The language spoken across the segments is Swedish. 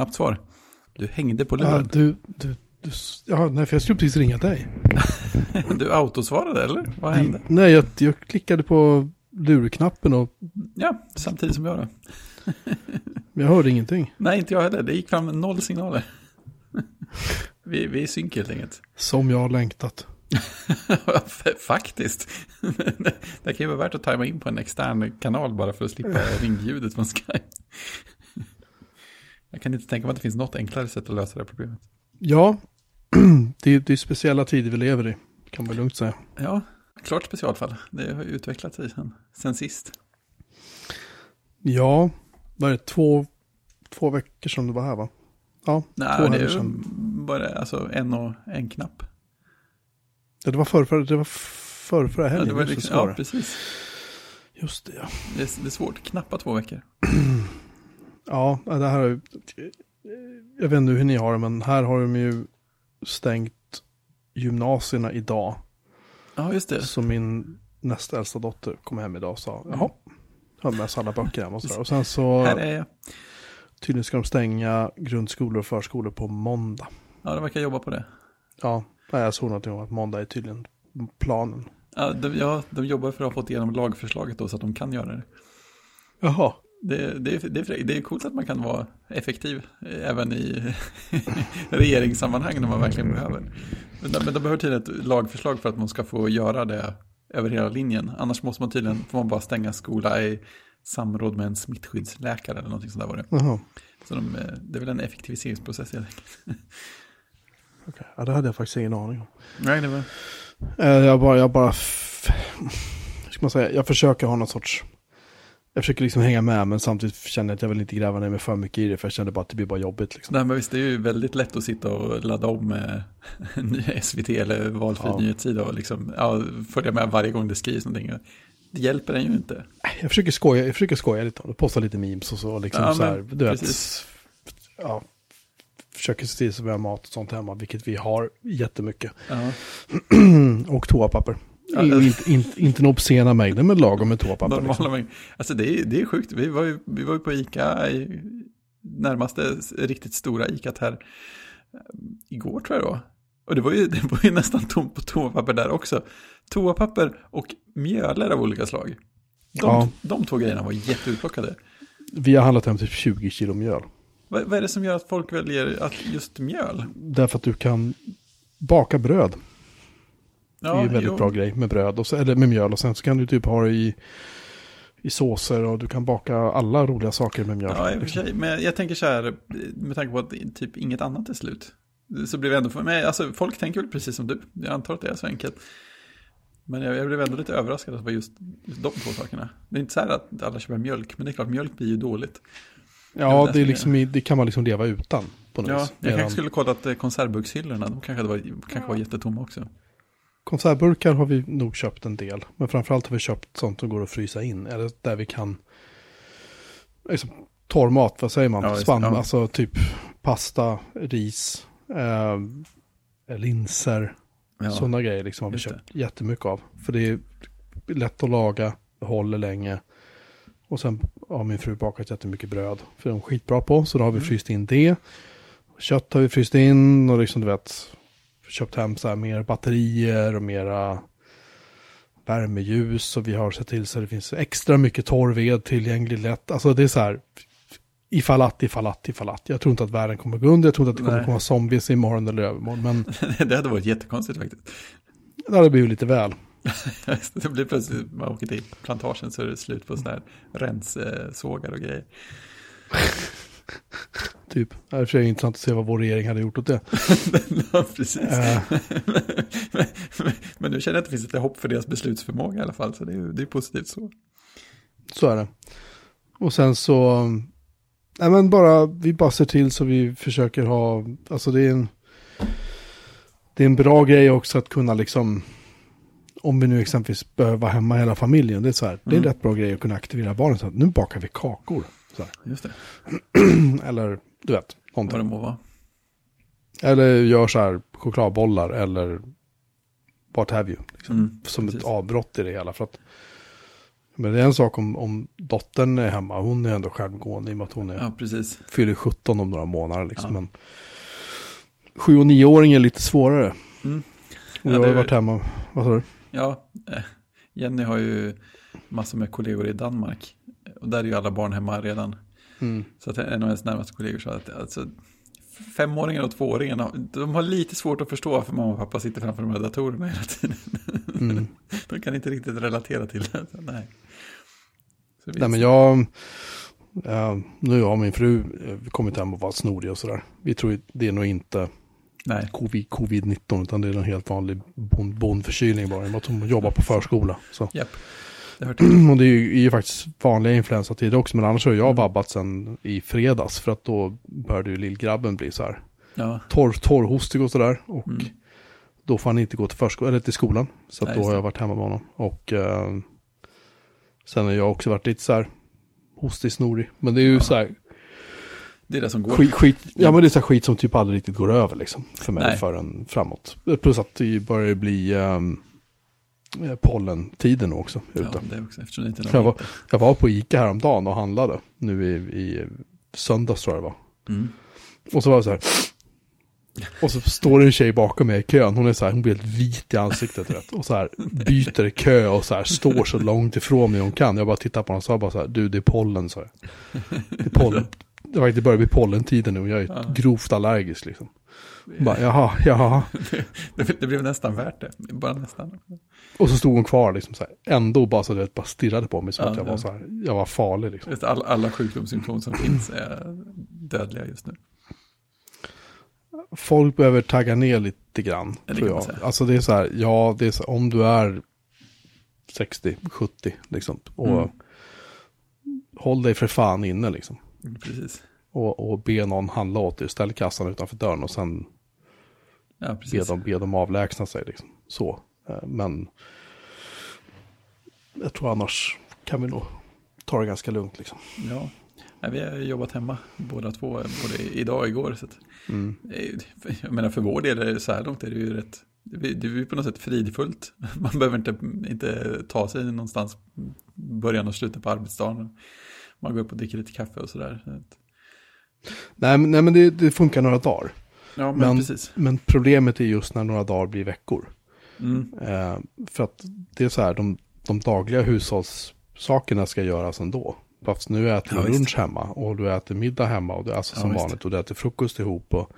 Snabbt svar. Du hängde på Ja, luren. du, du, du, ja, nej, för jag skulle precis ringa dig. Du autosvarade eller? Vad hände? Nej, jag, jag klickade på lurknappen och Ja, samtidigt som jag då. jag hörde ingenting. Nej, inte jag heller. Det gick fram noll signaler. Vi, vi är synk helt enkelt. Som jag har längtat. Faktiskt. Det kan ju vara värt att tajma in på en extern kanal bara för att slippa ringljudet från Skype. Jag kan inte tänka mig att det finns något enklare sätt att lösa det här problemet. Ja, det, är- det är speciella tider vi lever i. Kan man lugnt säga. Ja, klart specialfall. Det har ju utvecklat sig sen, sen sist. Ja, vad är det? Två, två veckor sedan du var här va? Ja, två Nej, är ju sedan. bara alltså, en och en knapp. Ja, det var förra, det var förra, förra Ja, helgen. det var liksom, var ja, precis. Just det, ja. Det är, det är svårt. Knappa två veckor. Ja, det här har ju... Jag vet inte hur ni har det, men här har de ju stängt gymnasierna idag. Ja, just det. Så min nästa äldsta dotter kom hem idag och sa, jaha, har med sig alla böcker hem och sådär. Och sen så Här är jag. tydligen ska de stänga grundskolor och förskolor på måndag. Ja, de verkar jobba på det. Ja, jag såg någonting om att måndag är tydligen planen. Ja de, ja, de jobbar för att ha fått igenom lagförslaget då så att de kan göra det. Jaha. Det, det, är- det, är- det är coolt att man kan vara effektiv även i regeringssammanhang när man verkligen behöver. Men, men de behöver tydligen ett lagförslag för att man ska få göra det över hela linjen. Annars måste man tydligen, får man bara stänga skola i samråd med en smittskyddsläkare eller någonting sånt där var det. Så de, eh, det är väl en effektiviseringsprocess helt enkelt. Okej. Ja, det hade jag faktiskt ingen aning om. Nej, det var... Eh, Jag bara, jag bara, hur ska man säga, jag försöker ha någon sorts, jag försöker liksom hänga med men samtidigt känner jag att jag vill inte gräva ner mig för mycket i det för jag känner bara att det blir bara jobbigt liksom. Nej men visst, det är ju väldigt lätt att sitta och ladda om eh, nya SVT eller valfri Ja. nyhetssida och liksom, ja, följa med varje gång det skrivs någonting. Det hjälper en ju inte. Jag försöker skoja, jag försöker skoja lite, och posta lite memes och så liksom Ja, så här, du vet, ja, försöker se till så vi har mat och sånt hemma, vilket vi har jättemycket. Ja. och toapapper. Ja, det- inte, inte, inte några obscena mängder med lagom med toapapper. Normala Liksom. Alltså det är, det är sjukt. Vi var ju, vi var ju på Ica, i närmaste riktigt stora Icat här, eh, igår tror jag var. Och det var ju, det var ju nästan tomt på toapapper där också. Toapapper och mjöler av olika slag. De, Ja. de två grejerna var jätteutplockade. Vi har handlat hem typ 20 kilo mjöl. Vad, vad är det som gör att folk väljer att just mjöl? Därför att du kan baka bröd. Det är ju en väldigt jo. bra grej med bröd, och så, eller med mjöl. Och sen så kan du typ ha det i, i såser och du kan baka alla roliga saker med mjöl. Ja, i och för liksom. sig. Men jag tänker så här, med tanke på att typ inget annat är slut. Så blir det ändå för mig, alltså folk tänker väl precis som du. Jag antar att det är så enkelt. Men jag, jag blev ändå lite överraskad att det var just, just de två sakerna. Det är inte så här att alla köper mjölk, men det är klart mjölk blir ju dåligt. Ja, det liksom, det kan man liksom leva utan. På något Ja, vis. jag kanske skulle kollat eh, konservburkshyllorna, de kanske, var, kanske var jättetomma också. Konservburkar har vi nog köpt en del. Men framförallt har vi köpt sånt som går att frysa in. Eller där vi kan... Liksom, torr mat, vad säger man? Ja, Spann, ja. alltså typ pasta, ris, eh, linser. Ja, Sådana grejer liksom har vi köpt jättemycket av. För det är lätt att laga, det håller länge. Och sen har min fru bakat jättemycket bröd. För de är skitbra på, så då har vi Mm. fryst in det. Kött har vi fryst in och liksom du vet, köpt hem så här mer batterier och mera värmeljus. Och vi har sett till så att det finns extra mycket torrved tillgänglig lätt. Alltså det är så här, ifall att, ifall att, ifall att. Jag tror inte att världen kommer gå under, jag tror inte att det kommer Nej. komma zombies imorgon eller övermorgon. Men det hade varit jättekonstigt faktiskt. det hade blivit lite väl. det blir plötsligt, man åker till plantagen så är det slut på sådana här renssågar och grejer. Typ. Det är för sig intressant att se vad vår regering hade gjort åt det. ja, precis. Eh, men, men, men nu känner jag att det finns lite hopp för deras beslutsförmåga i alla fall, så det är, det är positivt så. så är det. Och sen så, nej men bara, vi bara ser till så vi försöker ha, alltså det är en, det är en bra grej också att kunna liksom, om vi nu exempelvis behöver vara hemma hela familjen, det är så här, det är en Mm. rätt bra grej att kunna aktivera barnen så att nu bakar vi kakor. Så här. Just det, Eller, du vet, vad det någonting. må vara. Eller gör så här chokladbollar eller what have you. Liksom. Mm, som precis. ett avbrott i det hela. För att Men det är en sak om, om dottern är hemma, hon är ändå självgående i och med att hon är, Ja, precis. fyller 17 om några månader. Liksom. Ja. Men 7 och 9-åring är lite svårare. Mm. Och Ja, jag har det- ju varit hemma, vad sa du? Ja, eh, Jenny har ju massor med kollegor i Danmark. Och där är ju alla barn hemma redan. Mm. Så att en av hennes närmaste kollegor sa att alltså, femåringen och tvååringen, de har lite svårt att förstå varför mamma och pappa sitter framför de här datorerna hela tiden. Mm. De kan inte riktigt relatera till det. Så, nej. Så Nej men jag, ja, nu har min fru eh, kommit hem och varit snorig och sådär. Vi tror det är nog inte Nej, covid- covid-19 utan det är en helt vanlig bond, bondförkylning bara. i och med att hon jobbar på förskola. Så. japp. Det. Och det är ju, är ju faktiskt vanliga influensatider också. Men annars har jag vabbat sen i fredags. För att då började ju lillgrabben bli så här Ja, torr, torrhostig och sådär. Och Mm. då får han inte gå till förskolan, eller till skolan. Så Nej, då har jag varit hemma med honom. Och eh, sen har jag också varit lite så här hostig, snorig. Men det är ju Ja. så här det är det som går. skit, skit, ja men det är så här skit som typ aldrig riktigt går över liksom. För mig Nej. förrän framåt. Plus att det börjar bli um, pollentiden också ute. Ja, det också, eftersom det inte Jag var, jag var på Ica häromdagen och handlade. Nu i, i söndags tror jag det var. mm. Och så var det så här. Och så står det en tjej bakom mig i kön. Hon är så här, hon blir helt vit i ansiktet. Vet. Och så här byter kö och så här står så långt ifrån mig hon kan. Jag bara tittar på honom och sa bara så här, du det är pollen sa jag. Det är pollen. Det, var, det börjar bli pollentiden nu och jag är Ja. grovt allergisk liksom. Bara, jaha, jaha. det, det blev nästan värt det. Bara nästan. Och så stod hon kvar liksom så här. Ändå bara så det bara stirrade på mig som Ja, att jag var ja. så här, jag var farlig liksom. Just All, alla sjukdomssymptom som finns är dödliga just nu. folk behöver tagga ner lite grann. Ja, tror jag. Alltså det är så här, ja, det är så, om du är 60, 70 liksom. Och Mm. håll dig för fan inne liksom. Mm, Precis. Och, och be någon handla åt dig, ställ kassan utanför dörren och sen Ja, be dem, be dem avlägsna sig liksom. Så. Eh, Men jag tror annars kan vi nog ta det ganska lugnt liksom. Ja. Nej, vi har jobbat hemma båda två, både idag och igår. Så att, Mm. eh, jag menar för vår del, är det så här långt är det ju rätt, det är det är ju på något sätt fridfullt. Man behöver inte, inte ta sig någonstans början och slutet på arbetsdagen. Man går upp och dricker lite kaffe och sådär. Så att- Nej, men- nej men det, det funkar några dagar. Ja, men, Men- precis. Men problemet är just när några dagar blir veckor. Mm. Eh, för att det är så här, de, de dagliga hushållssakerna ska göras ändå. Fast nu äter Ja, du visst. lunch hemma och du äter middag hemma och är alltså Ja, som visst. vanligt och du äter frukost ihop. Och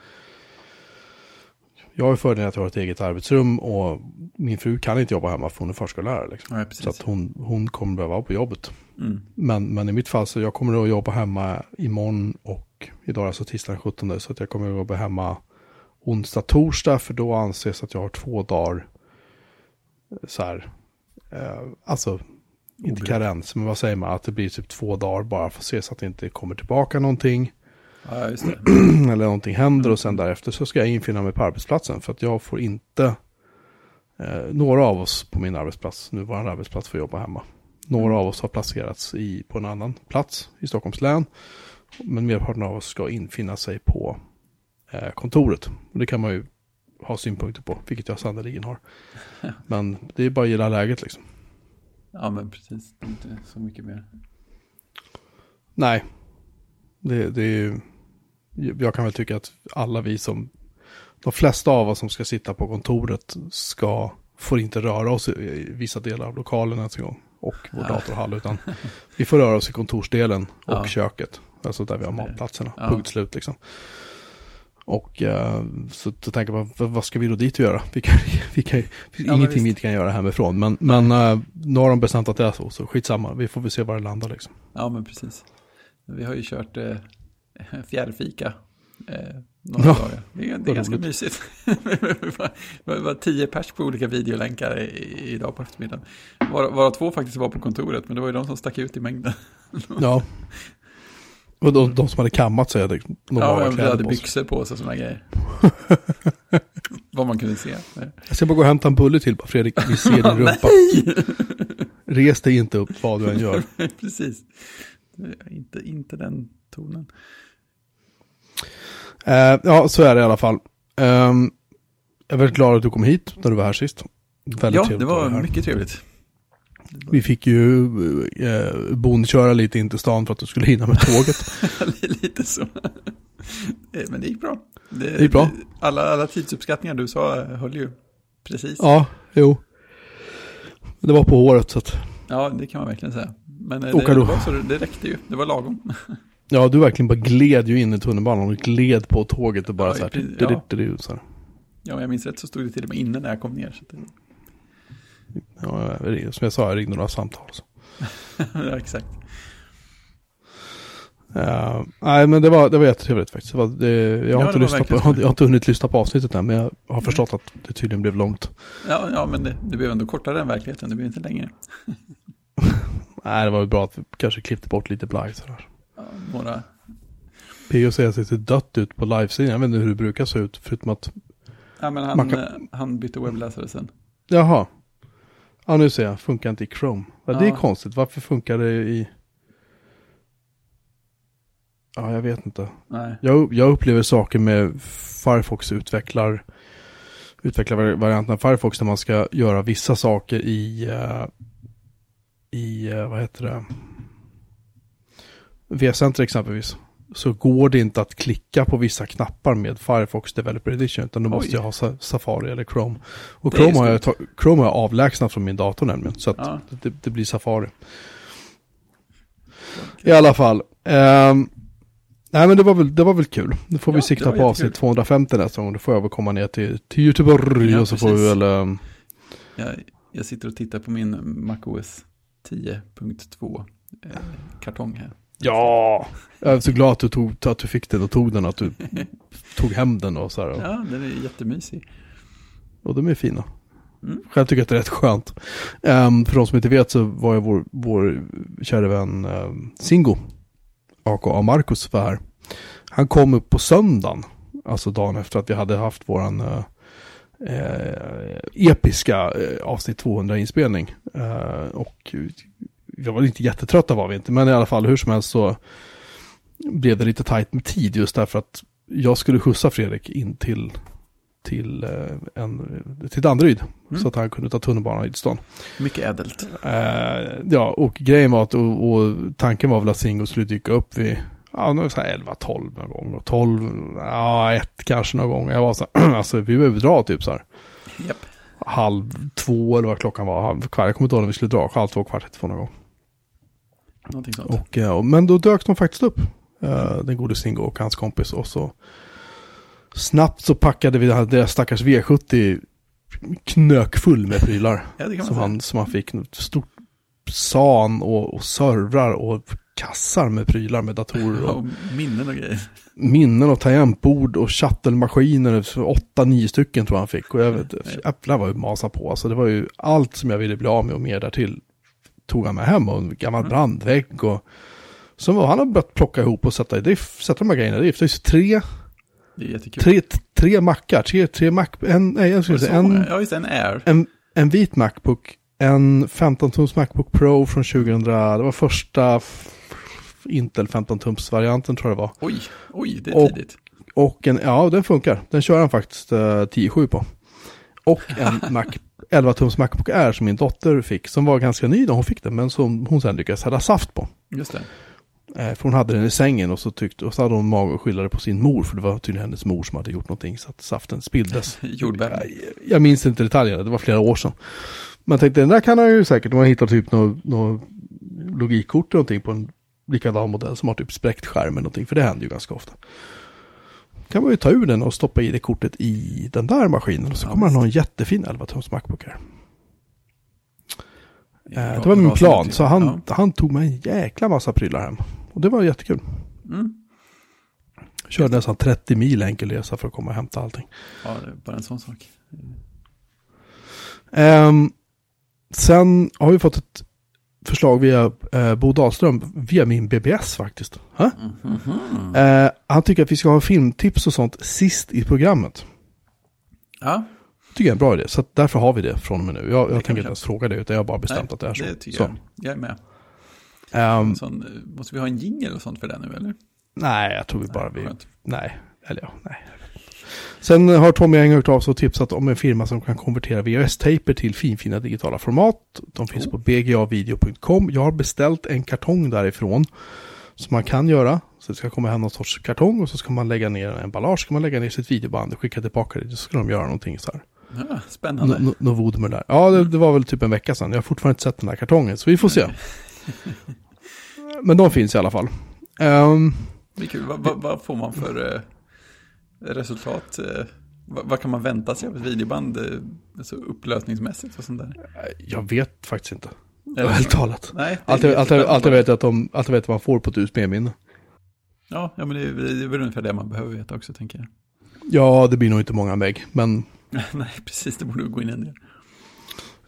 jag har fördelen att jag har ett eget arbetsrum och min fru kan inte jobba hemma för hon är förskollärare. Liksom. Ja, Så att hon, hon kommer behöva vara på jobbet. Mm. Men, men i mitt fall så jag kommer att jobba hemma imorgon och idag är alltså tisdag den 17 så att jag kommer att jobba hemma onsdag, torsdag för då anses att jag har två dagar så här, eh, alltså inte karens, men vad säger man, att det blir typ två dagar bara för att se så att det inte kommer tillbaka någonting Ja, eller någonting händer och sen därefter så ska jag infinna mig på arbetsplatsen för att jag får inte eh, några av oss på min arbetsplats, nuvarande arbetsplats får jobba hemma. Några av oss har placerats i, på en annan plats i Stockholms län. Men merparten av oss ska infinna sig på eh, kontoret. Och det kan man ju ha synpunkter på, vilket jag sannerligen har. Men det är bara att gilla läget liksom. Ja, men precis. Inte så mycket mer. Nej, det, det är ju, jag kan väl tycka att alla vi som, de flesta av oss som ska sitta på kontoret ska, får inte röra oss i, vissa delar av lokalen ens en gång. Och vår Ja. datorhall, utan vi får röra oss i kontorsdelen och Ja. köket. Alltså där vi har matplatserna, ja. punkt slut liksom. Och eh, så då tänker man, vad, ska vi då dit göra? Vi kan, vi kan, men ingenting vi inte kan göra hemifrån. Men, men eh, nu har de bestämt att det är så, så skitsamma. Vi får väl se var det landar liksom. Ja, men precis. Vi har ju kört eh, fjärrfika eh, några Ja, dagar. Det är, det är ganska roligt. mysigt. det var, tio pers på olika videolänkar i, idag på eftermiddagen. Varav var två faktiskt var på kontoret, men det var ju de som stack ut i mängden. Ja. Och de, de som hade kammat sig hade normala ja, kläder hade på sig. byxor på sig och sådana grejer. Vad man kunde se. Jag ska bara gå och hämta en bulle till bara, Fredrik. Vi ser din rumpa. Res dig inte upp vad du än gör. Precis. Inte, inte den tonen. Eh, ja, så är det i alla fall. Ehm, jag är väldigt glad att du kom hit när du var här sist. Väldigt Ja, det var mycket trevligt. Vi fick ju eh, bonköra lite in till stan för att du skulle hinna med tåget. Lite så. Eh, Men det gick bra. Det, Det gick bra. Alla, alla tidsuppskattningar du sa eh, höll ju precis. ja, jo. Det var på håret så att, Ja, det kan man verkligen säga. Men eh, Åka det, då. var så, det- räckte ju. Det var lagom. ja du verkligen bara gled ju in i tunnelbanan och gled på tåget och bara Ja, så här, ja. Ja, om jag minns rätt så stod det till och med inne när jag kom ner. Så det, Ja, som jag sa, jag ringde några samtal. Så. ja, exakt. Ja, nej, men det var, det var jättetrevligt faktiskt. Det var, det, jag, har Ja, inte lyssnat på, jag, har, inte hunnit lyssna på avsnittet än, men jag har förstått att det tydligen blev långt. Ja, ja men det, det blev ändå kortare än verkligheten. Det blev inte längre. Nej, det var väl bra att vi kanske klippte bort lite blaj sådär. Ja, några... PO säger att det ser dött ut på livesidan. Jag vet inte hur det brukar se ut, förutom att... Ja, men han, kan- eh, han bytte webbläsare sen. Jaha. Ja, nu ser jag. Funkar inte i Chrome. Ja, det är Ja. konstigt. Varför funkar det i... Ja, jag vet inte. Nej. Jag, jag upplever saker med Firefox utvecklar utvecklarvarianten av Firefox där man ska göra vissa saker i eh, i, eh, vad heter det, V-center exempelvis. Så går det inte att klicka på vissa knappar med Firefox Developer Edition. Utan då Oj. måste jag ha Sa- Safari eller Chrome. Och Chrome har, jag, Chrome har jag avlägsnat från min dator nämligen. Så att Ja. det, det blir Safari. I alla fall. ehm, nej men det var väl, det var väl kul. Nu får Ja, vi sikta på avsnitt 250 nästa gång. Då får jag väl komma ner till, till Göteborg Ja, och så får vi precis. väl... ehm, Jag, jag sitter och tittar på min MacOS 10.2 eh, kartong här. Ja! Jag är så glad att du, tog, att du fick den och tog den. Att du tog hem den och så här. Ja, den är jättemysig. och de är fina. Mm. Själv tycker jag att det är rätt skönt. Ehm, för de som inte vet så var jag vår, vår kära vän um, Singo, aka Marcus, var här. Han kom upp på söndagen, alltså dagen efter att vi hade haft våran eh, eh, episka eh, avsnitt 200 inspelning. Eh, och jag var inte jättetrötta var vi inte, men i alla fall hur som helst så blev det lite tajt med tid just därför att jag skulle skjutsa Fredrik in till till, eh, en, till Danderyd. Mm. Så att han kunde ta tunnelbanan till stan. Mycket ädelt. Eh, ja, och grejen var att, och, och tanken var väl att Singo skulle dyka upp vid, ja, så här 11-12 någon gång. Och 12, ja, ett kanske någon gång. Jag var så här, alltså vi behöver dra typ så här. Japp. Halv två eller vad klockan var. Halv, kvart, jag kommer inte ihåg när vi skulle dra. Halv två, kvart ett två någon gång. Någonting sånt. Och, eh, och, men då dök de faktiskt upp. eh, den gode Singo och hans kompis. Och så snabbt så packade vi deras stackars V70 knökfull med prylar. Ja, Som han, som han fick. Stort SAN och, och servrar och kassar med prylar med datorer. Och Och minnen och grejer. minnen och tangentbord och shuttlemaskiner. så Åtta, nio stycken tror jag han fick. Och jag vet, jävlar vad jag masade på. Alltså det var ju allt som jag ville bli av med och mer därtill. Tog han med hem och gammal Mm. brandvägg och så var han har börjat plocka ihop och sätta i drift, sätta de här grejerna i drift. Det är så tre, Det är jättekul. tre, tre mackar, tre, tre Mac, en, nej jag skulle säga en, Ja, just en Air. en, en vit Macbook, en 15-tums Macbook Pro från 2000, det var första Intel 15-tums-varianten tror jag det var. Oj, oj, det är Och- tidigt. Och en, ja den funkar, den kör han faktiskt uh, 10-7 på. Och en Mac, 11-tums Macbook Air som min dotter fick, som var ganska ny då hon fick den, men som hon sen lyckades hälla saft på. Just det. Eh, för hon hade den i sängen och så, tyckte, och så hade hon mag och skyllade på sin mor, för det var tydligen hennes mor som hade gjort någonting så att saften spilldes. Jordbävning. Jag, jag minns inte detaljerna, det var flera år sedan. Man tänkte, den där kan han ju säkert, om man hittar typ något nå logikkort eller någonting på en likadan modell som har typ spräckt skärm eller någonting, för det händer ju ganska ofta. Kan man ju ta ur den och stoppa i det kortet i den där maskinen och så kommer han ha en jättefin 11-tums Macbook här. Eh, det var min plan, så ja. han, han tog mig en jäkla massa prylar hem. Och det var jättekul. Mm. Körde nästan 30 mil enkel resa för att komma och hämta allting. Ja, det är bara en sån sak. Ehm, sen har vi fått ett förslag via eh, Bo Dahlström, via min BBS faktiskt. Hä? Mhm. Eh, han tycker att vi ska ha filmtips och sånt sist i programmet. Ja, Tycker jag är en bra idé, så därför har vi det från och med nu. Jag, jag tänker inte ens fråga det, utan jag har bara bestämt nej, att det är så. det tycker så. jag. Jag är med. En sån, eh, måste vi ha en jingle och sånt för det nu eller? nej, jag tror vi bara Nej, vi... Nej, eller ja, nej. Sen har Tommy Eng hört av sig och tipsat om en firma som kan konvertera VHS-tejper till finfina digitala format. De finns Oh. på bgavideo.com. Jag har beställt en kartong därifrån som man kan göra. Så det ska komma hem någon sorts kartong och så ska man lägga ner en emballage, ska man lägga ner sitt videoband och skicka tillbaka det. Så ska de göra någonting så här. Ja, spännande. Nå- nå- Något voodoo där. Ja, det, det var väl typ en vecka sedan. Jag har fortfarande inte sett den här kartongen, så vi får se. Men de finns i alla fall. Kul. Vad, vad, vad får man för eh, resultat? Eh, vad, kan man vänta sig av ett videoband eh, alltså upplösningsmässigt och sånt där? jag vet faktiskt inte. Eller- Ärligt talat. Nej, Allt jag, allt, jag, allt jag vet är att de, allt jag vet man får på ett USB-minne. Ja, ja, men det är, det är väl ungefär det man behöver veta också, tänker jag. Ja, det blir nog inte många meg, men Nej, precis, det borde gå in en del.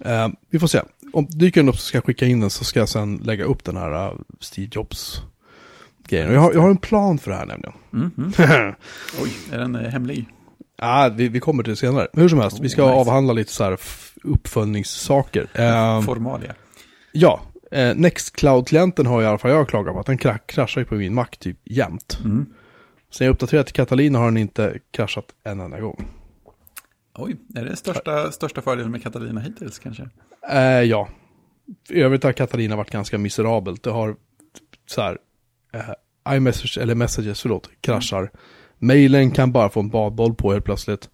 eh, vi får se. Om dyker den upp så ska jag skicka in den så ska jag sen lägga upp den här uh, Steve Jobs grejen. Och jag har, jag har en plan för det här nämligen. Mhm. Oj, är den eh, hemlig? ah, vi, vi kommer till det senare. Hur som helst, vi ska Oh, nice. avhandla lite så här uppföljningssaker. Eh, Formalia. ja, eh, Nextcloud-klienten har i alla fall jag klagat på att den kra- kraschar på min Mac typ jämt. Mm. Sen jag uppdaterat till Catalina har den inte kraschat en enda gång. Oj, är det största, största fördelen med Katalina hittills kanske? Eh, ja. I övrigt har Katarina varit ganska miserabelt. Det har så här, eh, iMessage, eller messages, förlåt, kraschar. Mailen kan bara få en badboll på helt plötsligt.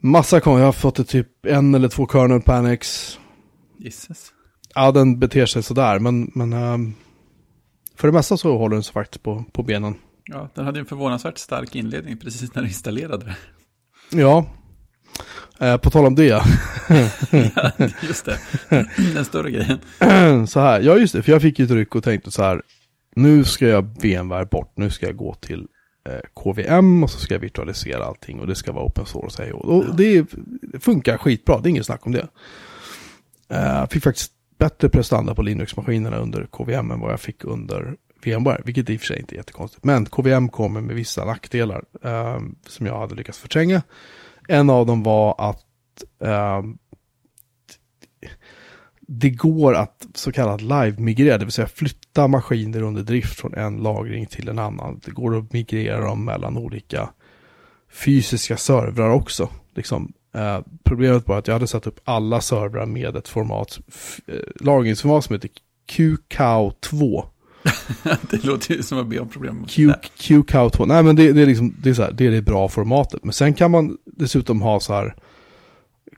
Massa kom, jag har fått det typ en eller två kernel panics. Gisses. Ja, den beter sig sådär, men, men ehm, för det mesta så håller den sig faktiskt på, på benen. Ja, den hade en förvånansvärt stark inledning precis när du installerade det. Ja, eh, på tal om det. ja, just det. Den större grejen. så här, ja just det, för jag fick ju ett ryck och tänkte så här, nu ska jag VMware bort, nu ska jag gå till eh, KVM och så ska jag virtualisera allting och det ska vara open source. Och, och det funkar skitbra, det är inget snack om det. Eh, Jag fick faktiskt bättre prestanda på Linux-maskinerna under KVM än vad jag fick under VMware, vilket i och för sig inte är jättekonstigt. Men KVM kommer med vissa nackdelar eh, som jag hade lyckats förtränga. En av dem var att eh, det går att så kallat live-migrera, det vill säga flytta maskiner under drift från en lagring till en annan. Det går att migrera dem mellan olika fysiska servrar också. Liksom, eh, problemet var att jag hade satt upp alla servrar med ett format, eh, lagringsformat som heter QCOW2. det låter ju som att be om problem. Q, QCOW2, nej men det, det är liksom, det är, så här, det är det bra formatet. Men sen kan man dessutom ha så här,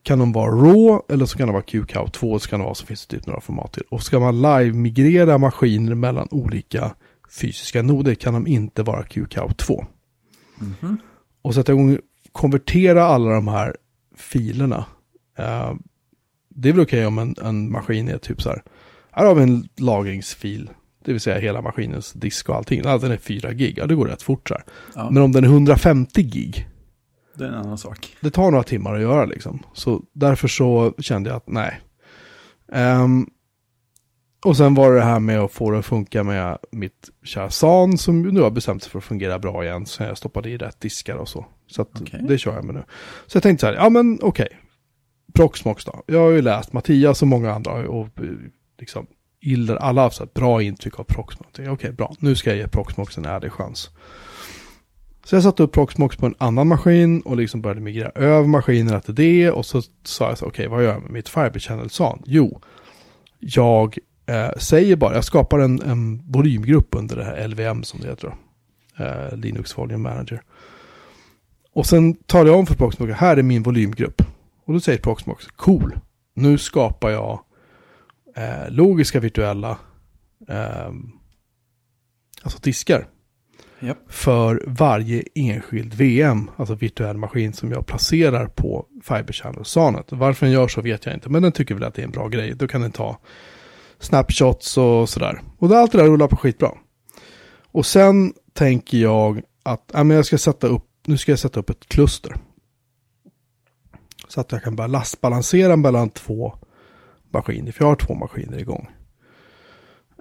kan de vara RAW eller så kan det vara QCOW2 så kan det vara så finns det typ några format till. Och ska man live-migrera maskiner mellan olika fysiska noder kan de inte vara QCOW2. Mhm. Och sätta igång, konvertera alla de här filerna. Eh, det är väl okej om en, en maskin är typ så här, här har vi en lagringsfil, det vill säga hela maskinens disk och allting. Ja, den är 4 gig, ja det går rätt fort så här. Ja, Men om den är 150 gig, det är en annan sak. det tar några timmar att göra liksom. Så därför så kände jag att nej. Ehm, och sen var det det här med att få det att funka med mitt kära SAN som nu har bestämt sig för att fungera bra igen. Så jag stoppade i rätt diskar och så. Så Okej. det kör jag med nu. Så jag tänkte så här, ja men okej. Proxmox då. Jag har ju läst Mattias och många andra och liksom Ilder, alla har haft bra intryck av Proxmox. Okej, bra. Nu ska jag ge Proxmox en ärlig chans. Så jag satte upp Proxmox på en annan maskin och liksom började migrera över maskinerna till det. Och så sa jag så okej vad gör jag med mitt Fiber Channel SAN? Jo, jag eh, säger bara, jag skapar en, en volymgrupp under det här LVM som det heter. Eh, Linux Volume Manager. Och sen tar jag om för Proxmox, här är min volymgrupp. Och då säger Proxmox, cool, nu skapar jag eh, logiska virtuella eh, alltså diskar yep. för varje enskild VM, alltså virtuell maskin som jag placerar på Fiber Channel-sanet. Varför den gör så vet jag inte, men den tycker väl att det är en bra grej. Då kan den ta snapshots och sådär. Och allt det där rullar på skitbra. Och sen tänker jag att äh, men jag ska sätta upp, nu ska jag sätta upp ett kluster. Så att jag kan börja lastbalansera mellan två maskiner, för jag har två maskiner igång.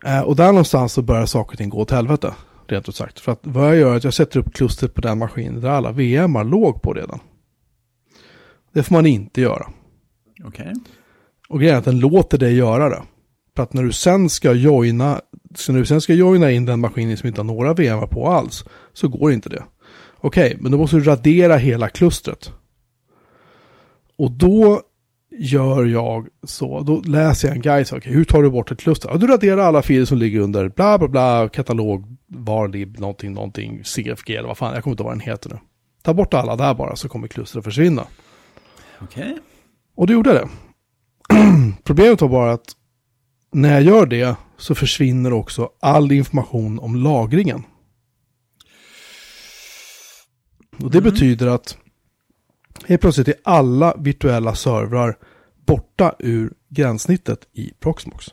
Eh, och där någonstans så börjar saker och ting gå åt helvete, rent ut sagt. För att vad jag gör är att jag sätter upp klustret på den maskinen där alla VMar låg på redan. Det får man inte göra. Okej. Och grejen är att den låter dig göra det. För att när du sen ska joina, så när du sen ska joina in den maskinen som inte har några VMar på alls, så går inte det. Okej, men då måste du radera hela klustret. Och då gör jag så, då läser jag en guide, så, okej, hur tar du bort ett kluster? Ja, du raderar alla filer som ligger under bla bla bla, katalog, varlib, någonting, någonting, CFG eller vad fan, jag kommer inte ihåg vad den heter nu. Ta bort alla där bara så kommer klustret försvinna. Okej. Och det gjorde det. Problemet var bara att när jag gör det så försvinner också all information om lagringen. Och det betyder att helt plötsligt är alla virtuella servrar borta ur gränssnittet i Proxmox.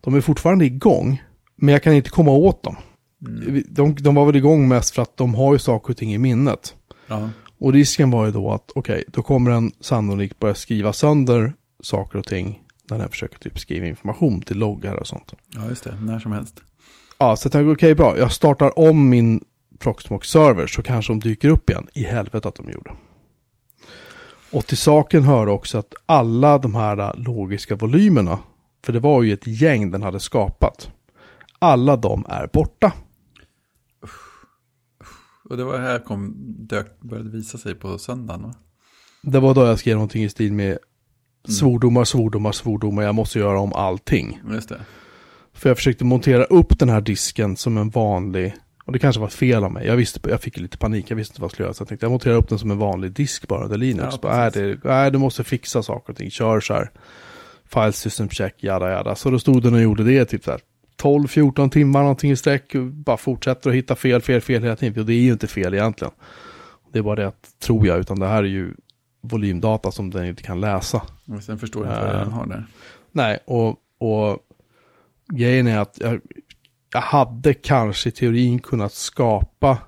De är fortfarande igång, men jag kan inte komma åt dem. De, de var väl igång mest för att de har ju saker och ting i minnet. Ja. Och risken var ju då att, okej, då kommer den sannolikt börja skriva sönder saker och ting när den försöker typ skriva information till loggar och sånt. ja, just det. När som helst. Ja, så jag tänkte, okej, bra, jag startar om min Proxmox-server så kanske de dyker upp igen. I helvete att de gjorde. Och till saken hör också att alla de här logiska volymerna, för det var ju ett gäng den hade skapat, alla de är borta. Och det var här kom, dök, började visa sig på söndagen va? Det var då jag skrev någonting i stil med svordomar, svordomar, svordomar, jag måste göra om allting. Just det. För jag försökte montera upp den här disken som en vanlig, och det kanske var fel av mig, jag, visste, jag fick lite panik, jag visste inte vad jag skulle göra, så jag tänkte jag monterar upp den som en vanlig disk bara, under Linux. Ja, bara, precis. det, nej, du måste fixa saker och ting, kör så här, file system check, jada jada. Så då stod den och gjorde det typ så här 12-14 timmar någonting i sträck, bara fortsätter att hitta fel, fel, fel hela tiden, och det är ju inte fel egentligen. Det är bara det att, tror jag, utan det här är ju volymdata som den inte kan läsa. Och sen förstår jag inte vad Ja. den har där. Nej, och, och grejen är att jag, jag hade kanske i teorin kunnat skapa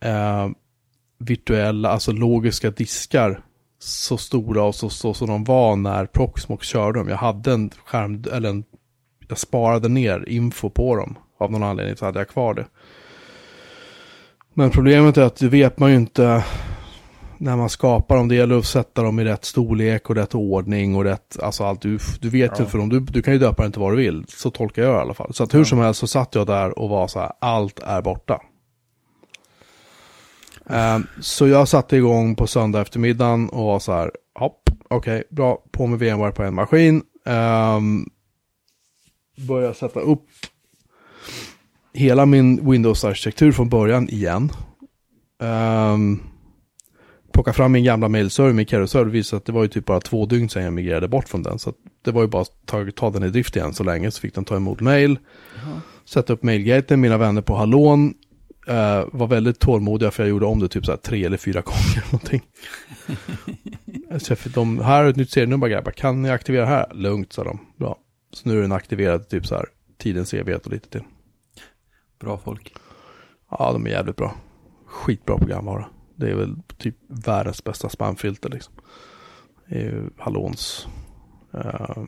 eh, virtuella, alltså logiska diskar så stora och så, så som de var när Proxmox körde dem. Jag hade en skärm, eller en, jag sparade ner info på dem. Av någon anledning så hade jag kvar det. Men problemet är att det vet man ju inte när man skapar dem. Det gäller att sätta dem i rätt storlek och rätt ordning och rätt, alltså allt. Du, du vet ju Ja. för dem, du, du kan ju döpa den till vad du vill. Så tolkar jag i alla fall. Så att hur Ja. som helst så satt jag där och var så här, allt är borta. Ehm, så jag satte igång på söndag eftermiddagen och var så här, hopp, okej, bra, på med VMware på en maskin. Um, börja sätta upp hela min Windows-arkitektur från början igen. Um, plocka fram min gamla mailserver med Carousel visade att det var ju typ bara två dygn sedan jag migrerade bort från den. Så det var ju bara att ta, ta den i drift igen så länge så fick den ta emot mail. Jaha. Sätta upp mailgaten, mina vänner på hallån. eh, var väldigt tålmodiga för jag gjorde om det typ så här tre eller fyra gånger. eller Någonting. så fick de, här är ett nytt serienummer grabbar, kan ni aktivera här? Lugnt sa de. Bra. Så nu är den aktiverad typ så här tidens evighet och lite till. Bra folk. Ja, de är jävligt bra. Skitbra programvara. Det är väl typ världens bästa spamfilter liksom. Är ju Hallons. eh,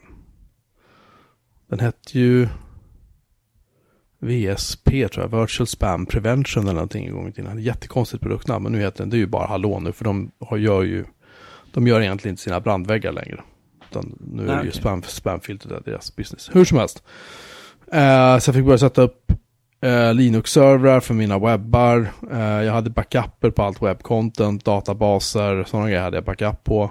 den hette ju VSP tror jag, Virtual Spam Prevention eller någonting en gång i tiden. Jättekonstigt produktnamn, men nu heter den, det är ju bara Hallon nu, för de har, gör ju, de gör egentligen inte sina brandväggar längre. Utan nu är Nej, det ju okej. spam, spamfilter, där, deras business. Hur som helst. Eh, så jag fick börja sätta upp eh, Linux-servrar för mina webbar. Eh, jag hade backuper på allt webbcontent, databaser, sådana grejer hade jag backup på.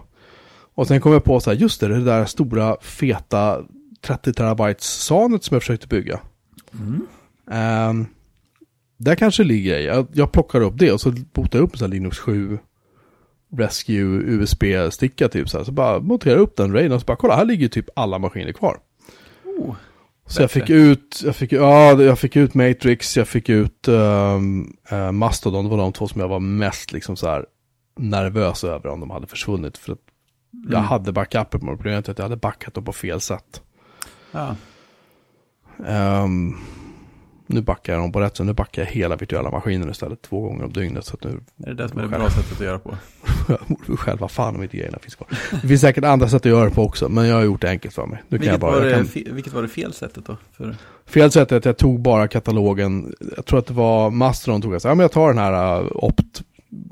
Och sen kom jag på så här, just det, det där stora feta 30 terabytes sanet som jag försökte bygga. Mm. Ehm, där kanske ligger jag. Jag plockar upp det och så botar jag upp här Linux 7 Rescue USB-sticka typ så här. Så bara monterar jag upp den raiden och så bara kolla här ligger typ alla maskiner kvar. Oh. Så jag fick ut, jag fick, ja, jag fick ut Matrix, jag fick ut um, uh, Mastodon, det var de två som jag var mest liksom så här nervös över om de hade försvunnit. För att jag Mm. hade backuper på problemet är att jag hade backat dem på fel sätt. Ja. Ehm, nu backar jag dem på rätt sätt, nu backar jag hela virtuella maskinen istället två gånger om dygnet. Så att nu Är det det som är det bra sättet att göra på? jag borde själv, vad fan om inte grejerna finns kvar. Det finns säkert andra sätt att göra det på också, men jag har gjort det enkelt för mig. Nu kan jag Vilket, bara, var jag det, kan, fe- vilket var det fel sättet då? För, Fel sätt är att jag tog bara katalogen, jag tror att det var Mastodon tog jag så ja men jag tar den här uh, opt,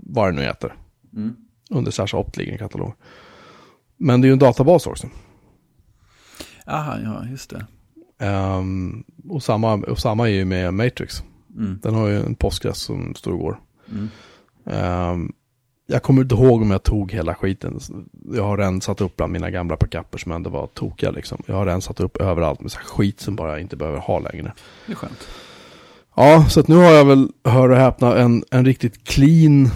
vad det nu heter, mm. under slash opt ligger en katalog. Men det är ju en databas också. Aha, ja, just det. Ehm, och, samma, och samma är ju med Matrix. Mm. Den har ju en Postgres som står och går. Mm. Ehm, jag kommer inte ihåg om jag tog hela skiten. Jag har rensat upp bland mina gamla backuper som ändå var tokiga liksom. Jag har rensat upp överallt med så skit som bara inte behöver ha längre. Det är skönt. Ja, så att nu har jag väl, hör och häpna, en, en riktigt clean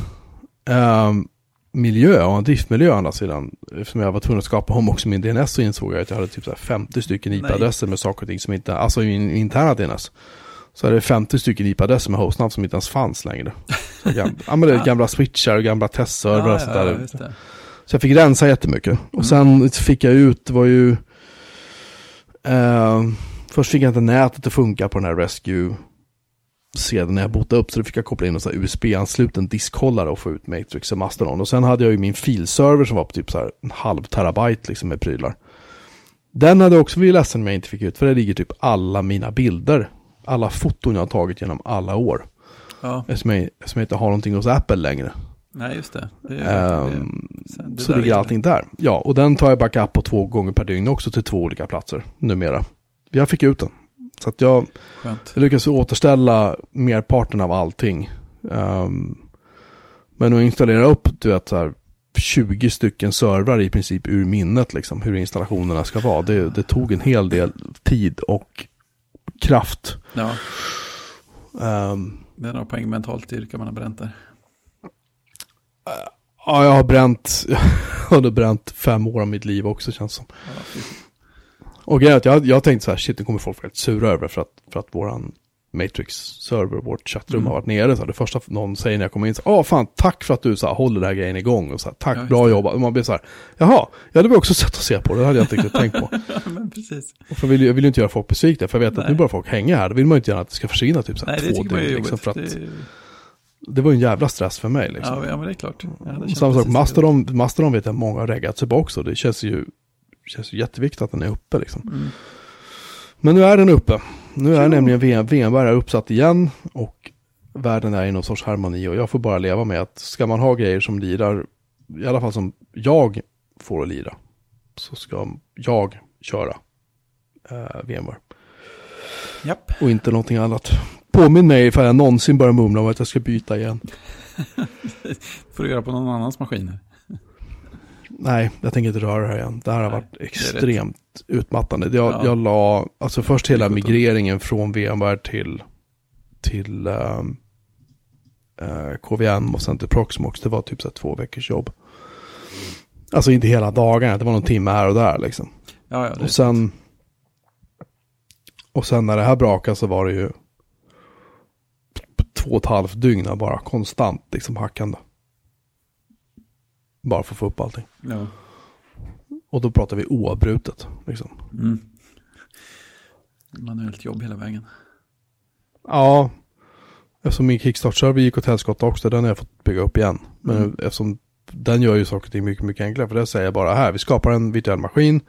ehm, miljö och en driftmiljö å andra sidan. Eftersom jag var tvungen att skapa om också min DNS så insåg jag att jag hade typ så här 50 stycken IP-adresser med saker och ting som inte, alltså min interna DNS. Så är det 50 stycken IP-adresser med hostnamn som inte ens fanns längre. Så gamla, ja men det är gamla switchar och gamla testservrar och sånt ja, där. ja. Så jag fick rensa jättemycket. Och sen fick jag ut, det var ju... Eh, först fick jag inte nätet att funka på den här Rescue sedan när jag botade upp så fick jag koppla in en USB-ansluten diskhållare och få ut Matrix och Mastodon. Och sen hade jag ju min filserver som var på typ så här en halv terabyte liksom med prylar. Den hade jag också blivit ledsen om jag inte fick ut, för det ligger typ alla mina bilder. Alla foton jag har tagit genom alla år. Ja, Eftersom jag, eftersom jag inte har någonting hos Apple längre. nej just det. det, Ehm, det, sen- det så ligger allting där. Ja, och den tar jag backup på två gånger per dygn också till två olika platser numera. Jag fick ut den. Så att jag, Skönt. jag lyckas återställa merparten av allting. Ehm, men att installera upp, du vet, så här, 20 stycken servrar i princip ur minnet, liksom, hur installationerna ska vara. Det, det tog en hel del tid och kraft. Ja, Ehm, det är några poäng mentalt styrka man har bränt där. ja, jag har bränt, jag har bränt fem år av mitt liv också känns som. Ja, Och grejen är att jag, jag tänkte så här, shit, nu kommer folk väldigt sura över för att, för att våran Matrix-server, vårt chattrum Mm. har varit nere. Så här, det första någon säger när jag kommer in, åh fan, tack för att du så här, håller den här grejen igång. Och så här, tack, Ja, bra jobbat. Och man blir så här, jaha, ja det var också sätt att se på det, det hade jag inte riktigt tänkt på. ja, men precis. Och för jag, vill, jag vill ju inte göra folk besvikna, för jag vet att Nej. nu börjar folk hänga här. Då vill man ju inte gärna att det ska försvinna typ så här, Nej, två dygn. Liksom, för att, det, det var ju en jävla stress för mig. Liksom. ja, ja, men det är klart. Känt Samma sak. Mastodon, Mastodon vet jag många har reggat sig på också. Det känns ju, känns jätteviktigt att den är uppe liksom. Mm. Men nu är den uppe. Nu är Jo. nämligen VM, är uppsatt igen och världen är i någon sorts harmoni och jag får bara leva med att ska man ha grejer som lirar, i alla fall som jag får att lira, så ska jag köra eh, VMware Japp. och inte någonting annat. Påminn mig ifall jag någonsin börjar mumla om att jag ska byta igen. får du göra på någon annans maskiner. Nej, jag tänker inte röra det här igen. Det här har Nej, varit extremt utmattande. Jag, Ja. jag la, alltså först hela migreringen från VMware till, till ehm, eh, KVM och sen till Proxmox. Det var typ så två veckors jobb. Alltså inte hela dagarna, det var någon timme här och där liksom. Ja, ja, Och sen, och sen när det här brakade så var det ju två och ett halvt dygn bara konstant liksom hackande. Bara för att få upp allting. ja. Och då pratar vi oavbrutet. Liksom. Mm. Manuellt jobb hela vägen. Ja, eftersom min kickstart-server gick åt helskotta också, den har jag fått bygga upp igen. Men Mm. eftersom den gör ju saker och ting mycket, mycket enklare. För det säger jag bara här, vi skapar en virtuell maskin.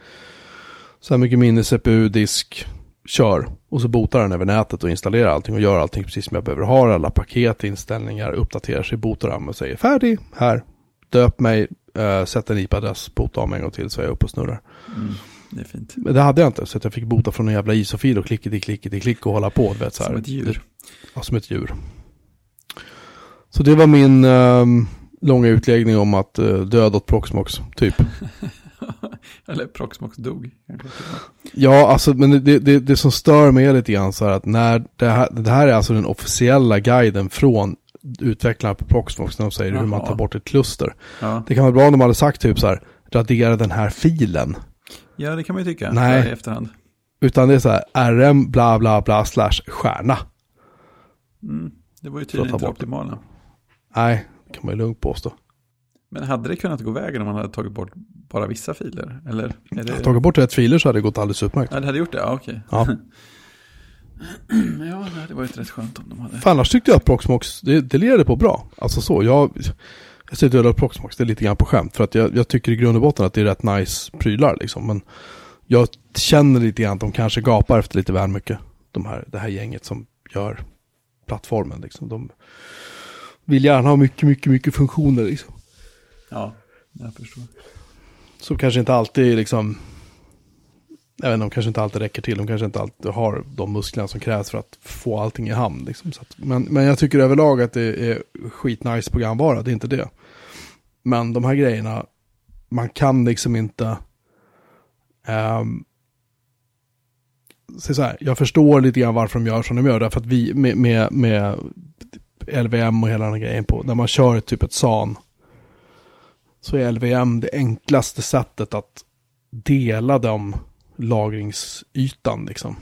Så här mycket minne, CPU, disk, kör. Och så botar den över nätet och installerar allting och gör allting precis som jag behöver ha. Alla paket, inställningar, uppdaterar sig, botar om och säger färdig, här. Döp mig, äh, sätt en IP-adress, bota om en gång till så är jag uppe och snurrar. Mm. Det är fint. Men det hade jag inte, så jag fick bota från en jävla ISO-fil och klicka i klick och hålla på. Vet, så här. Som ett djur. Ja, som ett djur. Så det var min ehm, långa utläggning om att uh, död åt Proxmox, typ. Eller Proxmox dog. Ja, alltså, men det, det, det som stör mig är lite grann så här att när det här, det här är alltså den officiella guiden från utvecklarna på Proxmox när de säger hur man Jaha. tar bort ett kluster. Ja. Det kan vara bra om de hade sagt typ så här, radera den här filen. ja, det kan man ju tycka. Nej. I efterhand. Utan det är så här, rm bla bla bla slash stjärna. Mm. Det var ju tydligen inte det optimala. Nej, det kan man ju lugnt påstå. Men hade det kunnat gå vägen om man hade tagit bort bara vissa filer? Eller? Är det... Tagit bort rätt filer så hade det gått alldeles utmärkt. Ja, det hade gjort det? Ja, okej. Ja. ja, det hade varit rätt skönt om de hade. För annars tyckte jag att Proxmox, det, det lirade på bra. Alltså så, jag, jag säger att Proxmox, det är lite grann på skämt. För att jag, jag tycker i grund och botten att det är rätt nice prylar liksom. Men jag känner lite grann att de kanske gapar efter lite väl mycket. De här, det här gänget som gör plattformen liksom. De vill gärna ha mycket, mycket, mycket funktioner liksom. Ja, jag förstår. Så kanske inte alltid liksom jag vet inte, de kanske inte alltid räcker till. De kanske inte alltid har de musklerna som krävs för att få allting i hamn. Liksom. Så att, men, men jag tycker överlag att det är skitnice programvara, det är inte det. Men de här grejerna, man kan liksom inte... Um, så här, jag förstår lite grann varför de gör som de gör. Därför att vi med, med, med LVM och hela den här grejen på, när man kör typ ett SAN. Så är LVM det enklaste sättet att dela de lagringsytan liksom.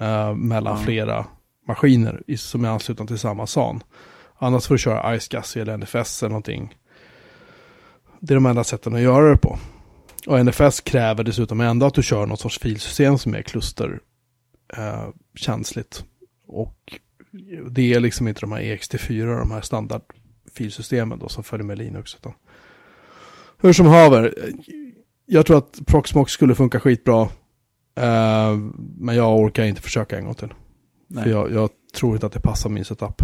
Uh, mellan mm. flera maskiner som är anslutna till samma SAN. Annars får du köra iSCSI eller NFS eller någonting. Det är de enda sätten att göra det på. Och NFS kräver dessutom ändå att du kör något sorts filsystem som är klusterkänsligt. Uh, och det är liksom inte de här EXT4, de här standardfilsystemen då som följer med Linux. Utan hur som haver, jag tror att Proxmox skulle funka skitbra. Uh, men jag orkar inte försöka en gång till. För jag, jag, tror inte att det passar min setup.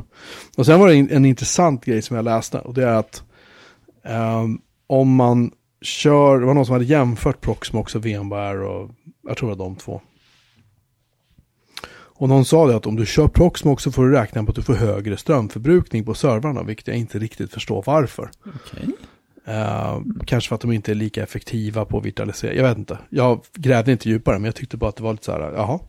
Och sen var det en, en intressant grej som jag läste. Och det är att um, om man kör, det var någon som hade jämfört Proxmox och VMware och jag tror det var de två. Och någon sa det att om du kör Proxmox så får du räkna på att du får högre strömförbrukning på servrarna, vilket jag inte riktigt förstår varför. Okay. Uh, kanske för att de inte är lika effektiva på virtualisering. Jag vet inte. Jag grävde inte djupare, men jag tyckte bara att det var lite så här, jaha.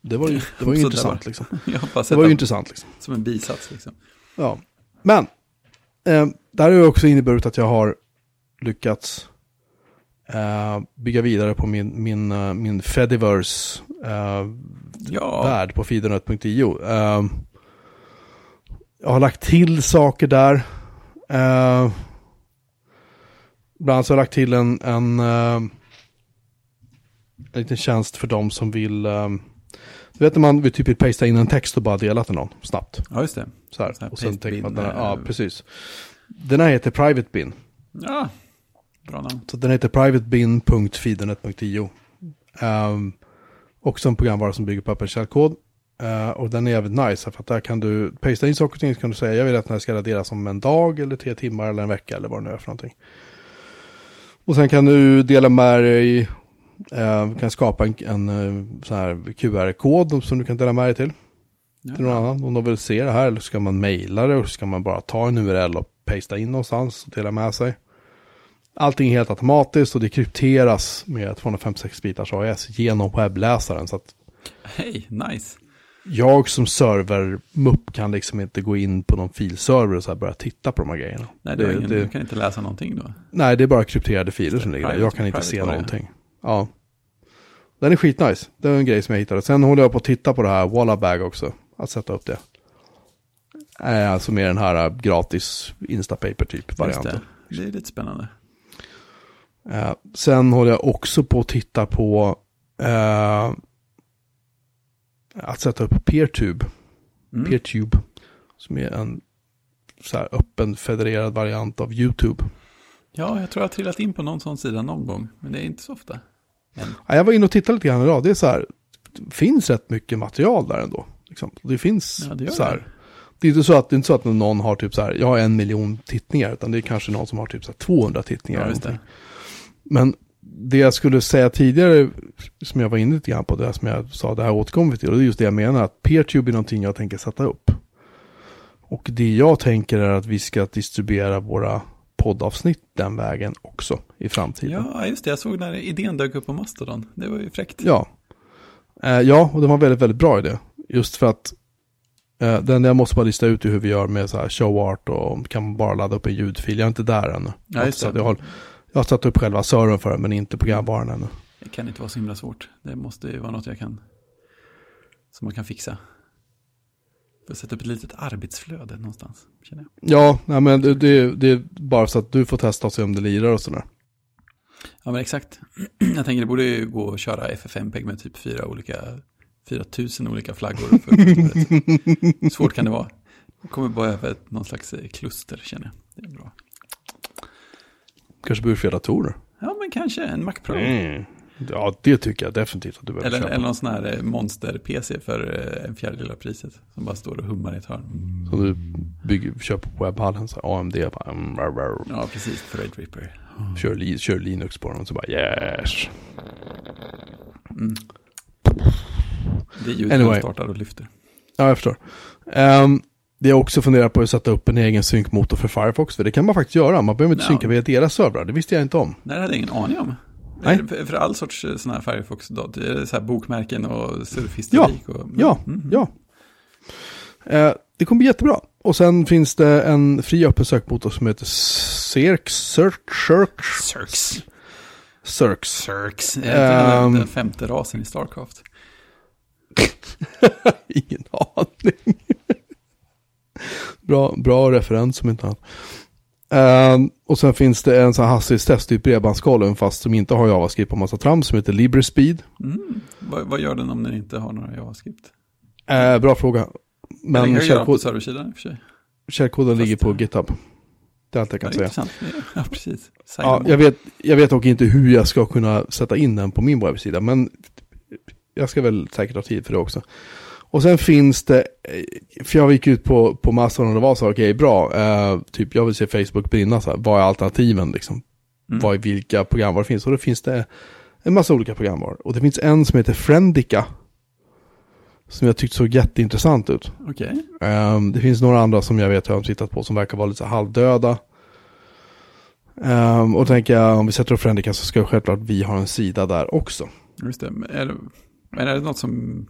Det var ju, det var ju intressant liksom. det var ju intressant liksom. Som en bisats liksom. Ja. Men, eh, det här har ju också inneburit att jag har lyckats eh, bygga vidare på min, min, uh, min Fediverse eh, ja. på fidernet.io. Eh, jag har lagt till saker där. Eh, Bland annat så har jag lagt till en, en, uh, en liten tjänst för de som vill, um, du vet när man vill typ pasta in en text och bara dela till någon snabbt. Ja, just det. Så här. Så här och sen tänker man, den här, ja precis. Den här heter Private Bin. Ja, bra namn. Så den heter privatebin.feedernet.io. Um, också en programvara som bygger på öppen källkod. Uh, och den är jävligt nice, för att där kan du pasta in saker och ting, så kan du säga, jag vill att den här ska raderas om en dag, eller tre timmar, eller en vecka, eller vad det nu är för någonting. Och sen kan du dela med dig, eh, kan skapa en, en eh, sån här QR-kod som du kan dela med dig till. Ja. Till någon annan. Om de vill se det här eller ska man mejla det och ska man bara ta en URL och pasta in någonstans och dela med sig. Allting är helt automatiskt och det krypteras med 256 bitars AES genom webbläsaren. Så att Hej, nice jag som server-mupp kan liksom inte gå in på någon filserver och så här börja titta på de här grejerna. Nej, det, ingen, det, du kan inte läsa någonting då? Nej, det är bara krypterade filer som ligger där. Jag kan inte se någonting. Ja. Den är skitnice. Det är en grej som jag hittade. Sen håller jag på att titta på det här Wallabag också. Att sätta upp det. Eh, alltså med den här gratis Instapaper typ varianten. Det. det är lite spännande. Eh, sen håller jag också på att titta på eh, att sätta upp PeerTube. Mm. PeerTube. Som är en så här öppen federerad variant av YouTube. Ja, jag tror jag har trillat in på någon sån sida någon gång. Men det är inte så ofta. Men... Ja, jag var inne och tittade lite grann idag. Det är så här, det finns rätt mycket material där ändå. Liksom. Det finns ja, det så här. Det. det är inte så att, det är inte så att någon har typ så här, jag har en miljon tittningar, utan det är kanske någon som har typ så här 200 tittningar. Ja, Men det jag skulle säga tidigare, som jag var inne lite grann på, det som jag sa, det här återkommer vi till, och det är just det jag menar, att PeerTube är någonting jag tänker sätta upp. Och det jag tänker är att vi ska distribuera våra poddavsnitt den vägen också i framtiden. Ja, just det. Jag såg när idén dök upp på Mastodon. Det var ju fräckt. Ja. Eh, ja, och det var en väldigt, väldigt bra idé. Just för att eh, den jag måste bara lista ut hur vi gör med så här show art och kan bara ladda upp en ljudfil. Jag är inte där ännu. Ja, just det. jag har jag har satt upp själva servern för den, men inte programvaran ännu. Det kan inte vara så himla svårt. Det måste ju vara något jag kan, som man kan fixa. Att sätta upp ett litet arbetsflöde någonstans, känner jag. Ja, nej, men det, det, det, är bara så att du får testa och se om det lirar och sådär. Ja, men exakt. Jag tänker det borde ju gå att köra FFmpeg med typ fyra olika, 4000 olika flaggor. För Svårt kan det vara. Jag kommer bara över någon slags kluster, känner jag. Det är bra. Kanske behöver fler datorer. Ja, men kanske en Mac Pro. Mm. Ja, det tycker jag definitivt att du behöver eller, köpa. Eller någon sån här eh, monster-PC för eh, en fjärdedel av priset. Som bara står och hummar i ett hörn. Mm. Så du bygger, köper på webbhallen, så AMD. Bara, mm, Ja, precis. Threadripper. Mm. Kör, kör Linux på dem så bara yes. Mm. Det är ljudet Anyway. som startar och lyfter. Ja, jag förstår. Um, det jag också funderar på är att sätta upp en egen synkmotor för Firefox, för det kan man faktiskt göra. Man behöver inte Ja. synka via deras servrar, det visste jag inte om. Nej, det hade jag ingen aning om. Nej. För, för all sorts sådana här Firefox, så här bokmärken och surfhistorik. Och, Ja, Mm. ja. Eh, det kommer bli jättebra. Och sen finns det en fri öppen sökmotor som heter Cirx, Cirx, Cirx, Cirx. Cirx. Ehm. den femte rasen i Starcraft? Ingen aning. Bra, bra referens som inte annat. Ehm, och sen finns det en sån här hastighetstest, typ bredbandskollen, fast som inte har JavaScript på massa trams, som heter LibreSpeed. Mm. Vad, vad gör den om den inte har några JavaScript? Eh, bra fråga. Men den kan ju göra på källkod, serversidan i och för sig. källkoden ligger på Fast- GitHub. Det är allt jag Ja, kan säga. intressant. Ja, precis. Ja, jag, vet, jag vet dock inte hur jag ska kunna sätta in den på min webbsida, men jag ska väl säkert ha tid för det också. Och sen finns det, eh, för jag gick ut på, på Mastodon och det var så, okej bra, eh, typ jag vill se Facebook brinna, så här, vad är alternativen liksom? Mm. Vad är vilka programvaror finns? Och då finns det en massa olika programvaror. Och det finns en som heter Friendica, som jag tyckte såg jätteintressant ut. Okej. Ehm, det finns några andra som jag vet har tittat på som verkar vara lite så halvdöda. Ehm, och tänker jag, om vi sätter upp Friendica så ska självklart vi ha en sida där också. Just det. Men är, det, men är det något som,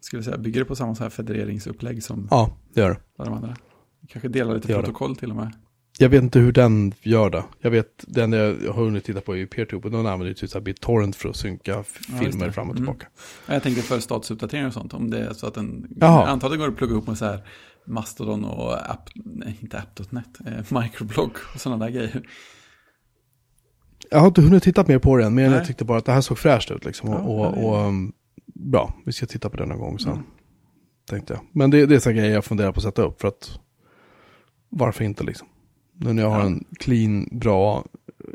skulle säga, bygger det på samma så här federeringsupplägg som Ja, det gör det. de andra? Kanske delar lite gör det. protokoll till och med. Jag vet inte hur den gör det. Jag vet, den jag har hunnit titta på är ju PeerTube och den använder ju typ BitTorrent för att synka Ja, filmer fram och Mm. tillbaka. Ja, Jag tänkte för statusuppdateringar och sånt, om det är så att den Jaha. antagligen går att plugga ihop med så här Mastodon och app, nej inte app.net, eh, microblog och sådana där grejer. Jag har inte hunnit titta mer på den, men Nej. jag tyckte bara att det här såg fräscht ut liksom. Ja, och, och, och um, bra, vi ska titta på det någon gång sen. Mm. Tänkte jag. Men det, det är så grejer jag funderar på att sätta upp för att varför inte liksom. Nu när jag har Ja. en clean, bra,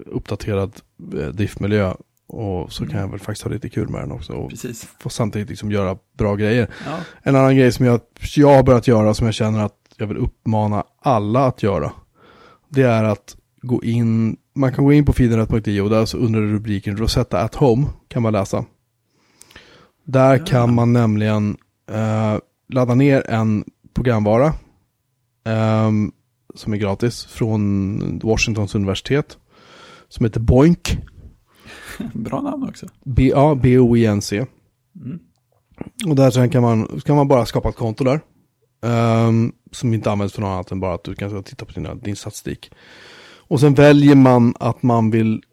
uppdaterad eh, diff-miljö och så kan jag väl faktiskt ha lite kul med den också. Och Precis. få samtidigt liksom göra bra grejer. Ja, En annan grej som jag, jag har börjat göra som jag känner att jag vill uppmana alla att göra. Det är att gå in, man kan gå in på feedernet.io och där så under rubriken Rosetta at Home kan man läsa. Där Ja. kan man nämligen eh, ladda ner en programvara ehm, som är gratis från Washingtons universitet. Som heter Boink. bra namn också. B- ja, B-O-I-N-C. Mm. Och där sen kan man, kan man bara skapa ett konto där. ehm, som inte används för något annat än bara att du kan titta på dina, din statistik. Och sen väljer man att man vill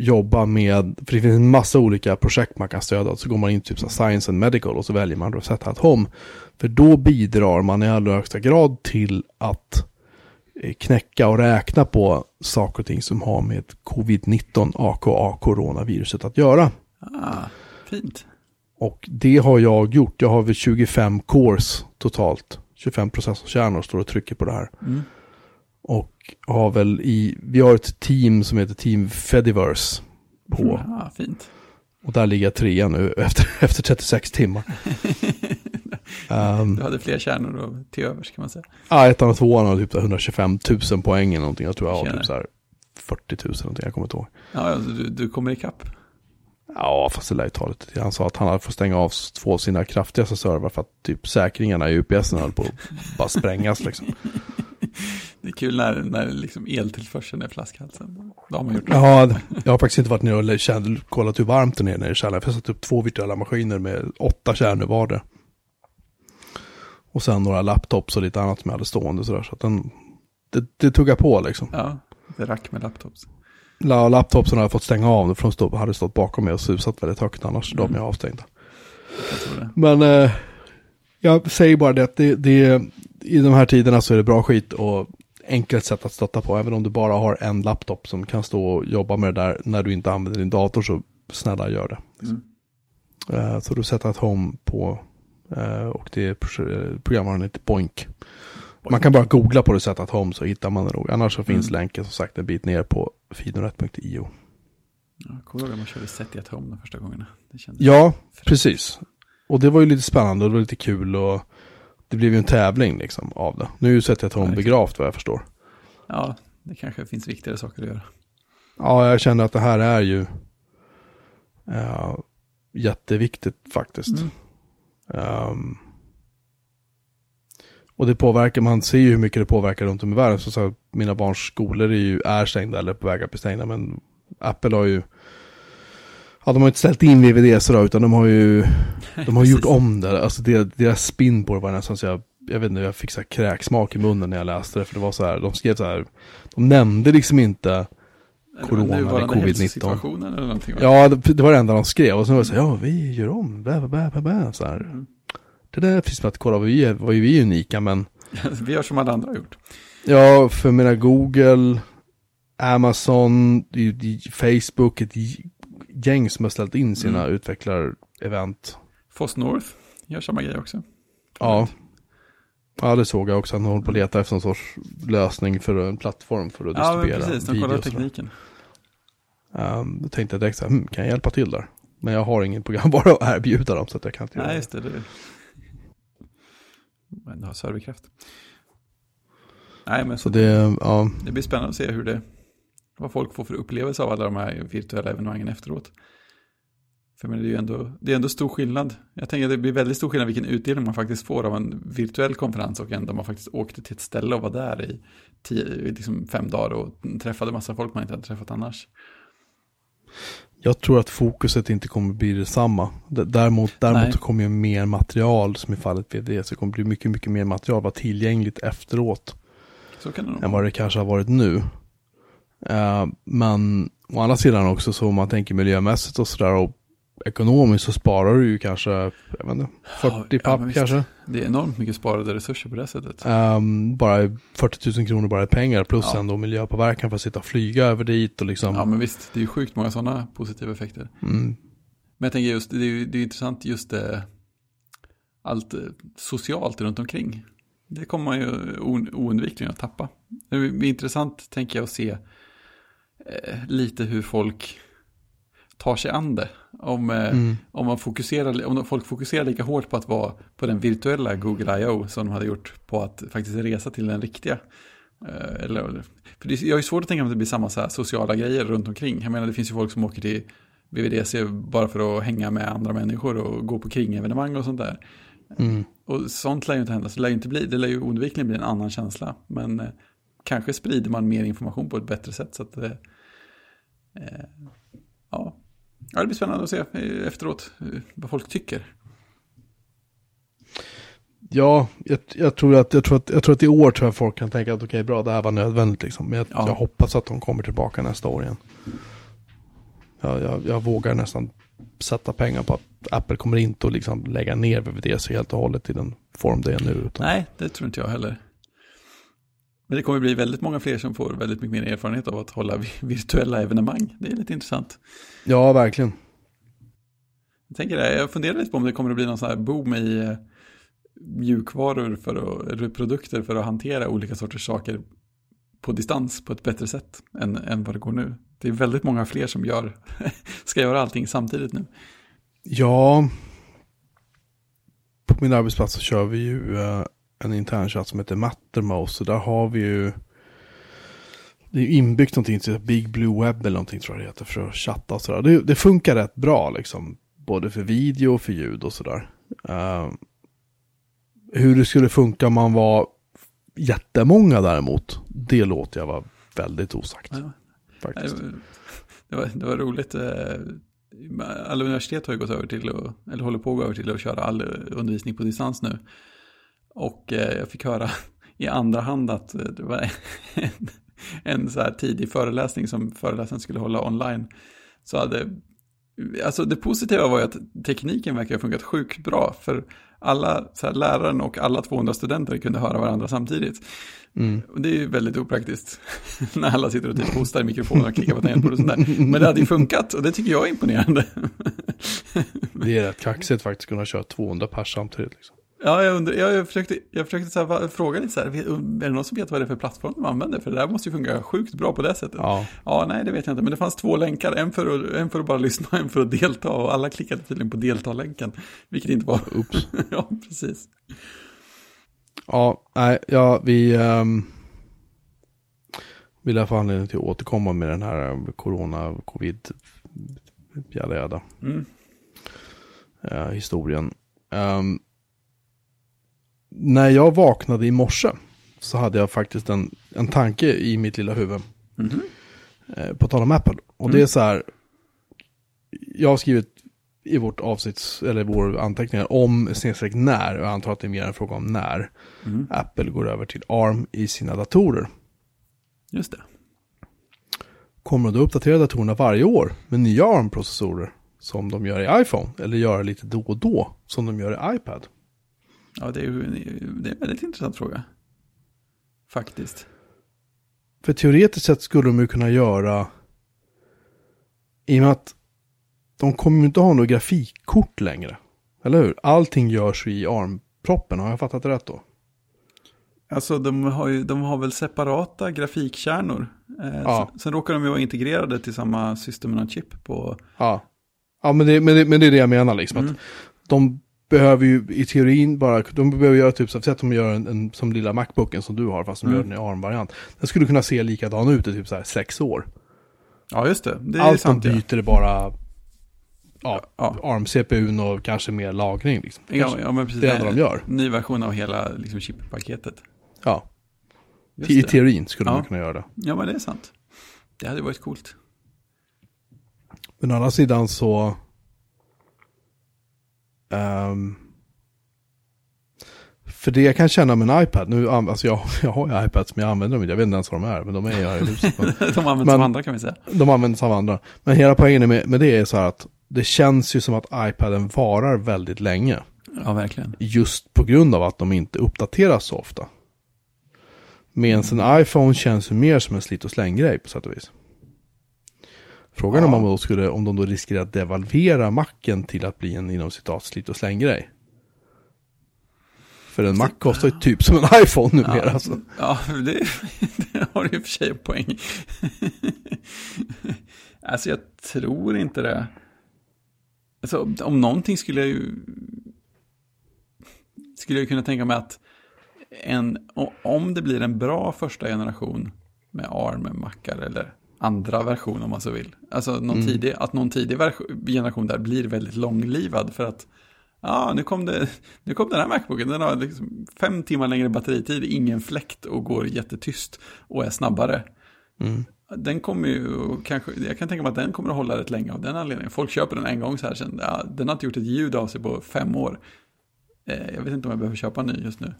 jobba med, för det finns en massa olika projekt man kan stödja. Så går man in typ så Science and Medical och så väljer man Rosetta at Home. För då bidrar man i allra högsta grad till att eh, knäcka och räkna på saker och ting som har med covid-19, aka coronaviruset att göra. Ah, fint. Och det har jag gjort. Jag har väl 25 cores totalt. 25 processorkärnor står och trycker på det här. Mm. Och har väl i, vi har ett team som heter Team Fediverse på. Ah, fint. Och där ligger jag trea nu efter, efter 36 timmar. um, Du hade fler kärnor då, till övers kan man säga. ja, ettan och tvåan har typ 125 000 poäng eller någonting. Jag tror jag har Tjena. typ så här 40 000 någonting. Jag kommer inte ihåg. Ja, alltså, du, du kommer ikapp. Ja, fast det lär ju ta lite tid. Han sa att han hade fått stänga av två av sina kraftigaste servrar för att typ säkringarna i UPSen höll på att bara sprängas liksom. Det är kul när, när liksom eltillförseln är flaskhalsen. Då har man gjort det. Ja, jag har faktiskt inte varit nere och känt- kollat hur varmt det är nere i källaren. Jag har satt upp två virtuella maskiner med åtta kärnor vardera. Och sen några laptops och lite annat som jag hade stående sådär. Så att den, det, det tuggar på liksom. Ja, det rack med laptops. La, laptopsen har jag fått stänga av för de stod, hade stått bakom mig och susat väldigt högt annars. De är Mm. avstängda. Jag. Men eh, jag säger bara det att det, det, i de här tiderna så är det bra skit och enkelt sätt att stötta på. Även om du bara har en laptop som kan stå och jobba med det där när du inte använder din dator så snälla gör det. Mm. Eh, så du sätter ett home på eh, och det programvaran heter Boink. Man kan bara googla på det sätt att home så hittar man det nog. Annars så finns Mm. länken som sagt en bit ner på fidonet.io. Ja, jag kommer ihåg när man körde Set at Home de första gångerna. Ja, fräscht. precis. Och det var ju lite spännande och det var lite kul och det blev ju en tävling liksom av det. Nu är ju Sätt ett home Verkligen. begravt vad jag förstår. Ja, det kanske finns viktigare saker att göra. Ja, jag känner att det här är ju... eh, jätteviktigt faktiskt. Um, och det påverkar, man ser ju hur mycket det påverkar runt om i världen. Så, så här, mina barns skolor är ju är stängda eller på väg att bli stängda. Men Apple har ju, ja de har inte ställt in VVDC då, utan de har ju, de har gjort om det. Alltså deras, deras spin på det var nästan så jag, jag vet inte, jag fick så här kräksmak i munnen när jag läste det. För det var så här, de skrev så här, de nämnde liksom inte corona eller covid-19. Situationen eller någonting, va? Ja, det, det var det enda de skrev. Och så var det så här, ja vi gör om, bä, bä, bä, bä, så här. Mm. Det där finns att kolla, vi är, var ju vi unika, men Vi gör som alla andra har gjort. ja, för mina Google, Amazon, Facebook, ett gäng som har ställt in sina Mm. utvecklar-event. Foss North gör samma grej också. Ja. Ja, det såg jag också. Han håller på att leta efter någon sorts lösning för en plattform för att Ja, distribuera precis. De kollar videos. tekniken. Um, då tänkte jag direkt så här, hm, kan jag hjälpa till där? Men jag har ingen programvara att erbjuda dem så att jag kan inte göra Nej, det. just det. det. Men det har serverkraft. Nej, men så Så det, ja, Det blir spännande att se hur det, vad folk får för upplevelse av alla de här virtuella evenemangen efteråt. För men det är ju ändå, det är ändå stor skillnad. Jag tänker att det blir väldigt stor skillnad vilken utdelning man faktiskt får av en virtuell konferens och ändå man faktiskt åkte till ett ställe och var där i tio, liksom fem dagar och träffade massa folk man inte hade träffat annars. jag tror att fokuset inte kommer bli detsamma. D- Däremot, Nej. däremot så kommer ju mer material, som i fallet VD, så kommer det bli mycket, mycket mer material vara tillgängligt efteråt. Så kan det nog än vad det kanske har varit nu. Eh, men å andra sidan också så om man tänker miljömässigt och sådär och ekonomiskt så sparar du ju kanske, jag vet inte, 40 Ja, papp visst. kanske. Det är enormt mycket sparade resurser på det sättet. Ehm, bara 40 000 kronor bara i pengar plus Ja. ändå miljöpåverkan för att sitta och flyga över dit och liksom. Ja, men visst, det är ju sjukt många sådana positiva effekter. mm, Men jag tänker just, det är ju det är intressant just det, allt eh, socialt runt omkring. Det kommer man ju oundvikligen att tappa. Det är intressant, tänker jag, att se eh, lite hur folk tar sig an det. Om, eh, mm, om, man fokuserar, om folk fokuserar lika hårt på att vara på den virtuella Google I.O. som de hade gjort på att faktiskt resa till den riktiga. Eh, Eller, för det, jag har ju svårt att tänka mig att det blir samma så sociala grejer runt omkring. Jag menar det finns ju folk som åker till VVDC bara för att hänga med andra människor och gå på kringevenemang och sånt där. mm. Och sånt lär ju inte hända, så det lär ju inte bli, det lär ju oundvikligen bli en annan känsla. Men eh, kanske sprider man mer information på ett bättre sätt så att det, eh, ja. ja, det blir spännande att se eh, efteråt eh, vad folk tycker. Ja, jag, jag, tror att, jag, tror att, jag tror att i år tror jag folk kan tänka att okej, bra, det här var nödvändigt liksom. Men jag, Ja. jag hoppas att de kommer tillbaka nästa år igen. Jag, jag, jag vågar nästan sätta pengar på att Apple kommer inte att liksom lägga ner VVDC helt och hållet i den form det är nu. Utan, Nej, det tror inte jag heller. Men det kommer bli väldigt många fler som får väldigt mycket mer erfarenhet av att hålla vi- virtuella evenemang. Det är lite intressant. Ja, verkligen. Jag tänker det, jag funderar lite på om det kommer att bli någon sån här boom i eh, mjukvaror för att, produkter för att hantera olika sorters saker på distans på ett bättre sätt än, än vad det går nu. Det är väldigt många fler som gör, ska göra allting samtidigt nu. Ja, på min arbetsplats så kör vi ju en internchatt som heter Mattermost. Så där har vi ju det är ju inbyggt någonting till Big Blue Web eller någonting tror jag det heter för att chatta och sådär. Det, det funkar rätt bra liksom. Både för video och för ljud och sådär. Eh, hur det skulle funka om man var jättemånga däremot. Det låter jag vara väldigt osagt. Ja. Faktiskt. Det var, det var roligt. eh, Alla universitet har ju gått över till, eller håller på att gå över till att köra all undervisning på distans nu. Och eh, jag fick höra i andra hand att eh, det var en, en så här tidig föreläsning som föreläsaren skulle hålla online. Så hade, alltså det positiva var ju att tekniken verkar ha funkat sjukt bra. För alla, så här, läraren och alla 200 studenter kunde höra varandra samtidigt. Mm. Och det är ju väldigt opraktiskt. när alla sitter och typ hostar i mikrofonen och klickar på tangentbord och sånt där. Men det hade ju funkat och det tycker jag är imponerande. Det är rätt kaxigt faktiskt att kunna köra 200 pers samtidigt. Liksom. Ja, jag, undrar, jag, försökte, jag försökte så här, fråga lite så här, är det någon som vet vad det är för plattform de använder? För det där måste ju funka sjukt bra på det sättet. Ja. Ja, nej, det vet jag inte. Men det fanns två länkar, en för, att, en för att bara lyssna en för att delta. Och alla klickade tydligen på delta-länken. Vilket inte var... Oops. ja, precis. Ja, nej, ja, vi um, vill få anledning till att återkomma med den här eh, corona, covid, jada jada. Mm. eh, historien. Ehm, när jag vaknade i morse så hade jag faktiskt en, en tanke i mitt lilla huvud. Mhm. Eh, på tal om Apple. Och det är så här. Jag har skrivit i vårt avsnitt, eller vår anteckningar om snedstreck när. Och jag antar att det är mer en fråga om när. Mm. Apple går över till ARM i sina datorer. Just det. Kommer de uppdatera datorerna varje år med nya ARM-processorer? Som de gör i iPhone. Eller göra lite då och då som de gör i iPad. Ja, det är ju det är en väldigt intressant fråga. Faktiskt. För teoretiskt sett skulle de ju kunna göra. I och med att de kommer ju inte ha något grafikkort längre. Eller hur? Allting görs i ARM-proppen. Har jag fattat det rätt då? Alltså de har, ju, de har väl separata grafikkärnor. Eh, Ja. sen, sen råkar de ju vara integrerade till samma system on chip på... Ja. Ja, men det, men det, men det är det jag menar liksom. Mm. Att de behöver ju i teorin bara, de behöver göra typ så att de gör en, en som lilla Macbooken som du har, fast de Mm. gör den i ARM-variant. Den skulle kunna se likadan ut i typ så här sex år. Ja, just det. Det Allt de sant. ja. byter är bara ja, Ja. ARM-CPUn och kanske mer lagring. Liksom. Ja, ja, men precis. det är det enda de gör. Ny version av hela liksom, chippaketet. Ja, Just i det. teorin skulle Ja. man kunna göra det. Ja, men det är sant. Det hade varit coolt. Men å andra sidan så... ehm, för det jag kan känna med en iPad, nu, alltså jag, jag har ju iPads men jag använder dem inte, jag vet inte ens vad de är, men de är här i huset. De används Men- som andra kan vi säga. de används av andra. Men hela poängen med, med det är så här att det känns ju som att iPaden varar väldigt länge. Ja, verkligen. Just på grund av att de inte uppdateras så ofta. Medan en iPhone känns ju mer som en slit och släng-grej på sätt och vis. Frågan är om Ja. man då skulle, om de då riskerar att devalvera macken till att bli en inom citat slit och släng-grej. För en Mac kostar ju typ som en iPhone numera. Ja, Alltså. ja det, det har du i och för sig en poäng. alltså jag tror inte det. Alltså om- någonting skulle jag ju... Skulle jag kunna tänka mig att en, om det blir en bra första generation med ARM-mackar eller andra version om man så vill. Alltså någon Mm. tidig, att någon tidig generation där blir väldigt långlivad för att Ja, nu kom, det, nu kom den här Macbooken. Den har liksom fem timmar längre batteritid, ingen fläkt och går jättetyst och är snabbare. Mm. Den kommer ju, kanske, jag kan tänka mig att den kommer att hålla rätt länge av den anledningen. Folk köper den en gång så här sen, ja, den har inte gjort ett ljud av sig på fem år. Eh, jag vet inte om jag behöver köpa en ny just nu.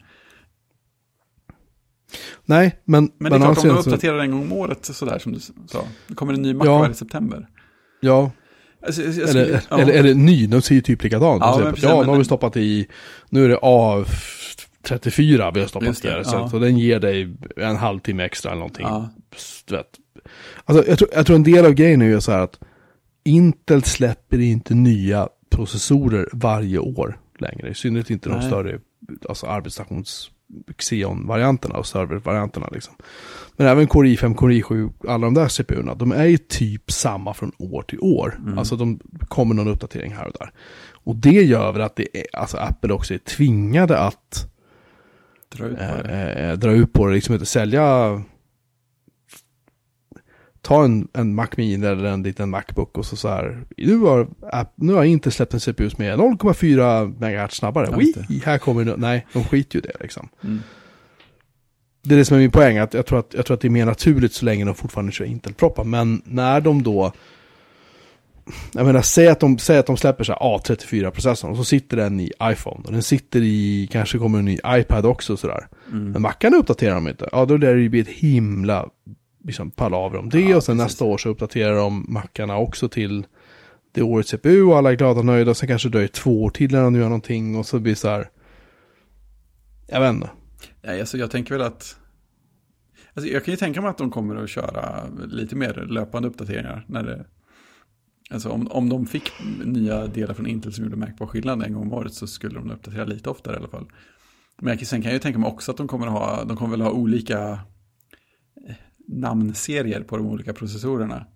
Nej, men... Men det är klart, om de sidan så- uppdaterar en gång om året sådär som du sa. Det kommer en ny Mac Ja. varje september. Ja, Alltså, jag, jag eller, skulle- ja. eller, eller ny, de ser ju typ likadant. Ja, Ja, men ja precis, nu har vi stoppat i, nu är det A34 vi har stoppat det, ja. så den ger dig en halvtimme extra eller någonting. Ja. Alltså, jag, tror, jag tror en del av grejen är så här att Intel släpper inte nya processorer varje år längre. I synnerhet inte de Nej. större alltså arbetsstations Xeon-varianterna och server-varianterna. Liksom. Men även Core i5, Core i7, alla de där CPU-erna, de är ju typ samma från år till år. Mm. Alltså de kommer någon uppdatering här och där. Och det gör väl att det är, alltså Apple också är tvingade att Dra ut på eh, det. eh, dra ut på det, liksom inte sälja ta en, en Mac Mini eller en liten Macbook och så, så här, nu har, app, nu har inte släppt en CPU som är 0,4 MHz snabbare. Ja. Wii, här kommer det, nej, de skiter ju det liksom. Mm. Det är det som är min poäng, att jag tror att, jag tror att det är mer naturligt så länge de fortfarande kör Intel-proppar. Men när de då, jag menar, säg att de, säg att de släpper så här A34-processorn och så sitter den i iPhone. Och den sitter i, kanske kommer en ny iPad också sådär. Mm. Men Macarna uppdaterar de inte. Ja, då lär det ju bli ett himla liksom, palaver om det. Ja, och sen precis. nästa år så uppdaterar de Macarna också till det årets CPU och alla är glada och nöjda. Och sen kanske det dröjer två år till innan de gör någonting och så blir det så här. Jag vet inte. Nej, alltså jag tänker väl att... Alltså jag kan ju tänka mig att de kommer att köra lite mer löpande uppdateringar. När det, alltså om, om de fick nya delar från Intel som gjorde märkbar skillnad en gång om året så skulle de uppdatera lite oftare i alla fall. Men jag, sen kan jag ju tänka mig också att de kommer att ha, de kommer väl ha olika namnserier på de olika processorerna.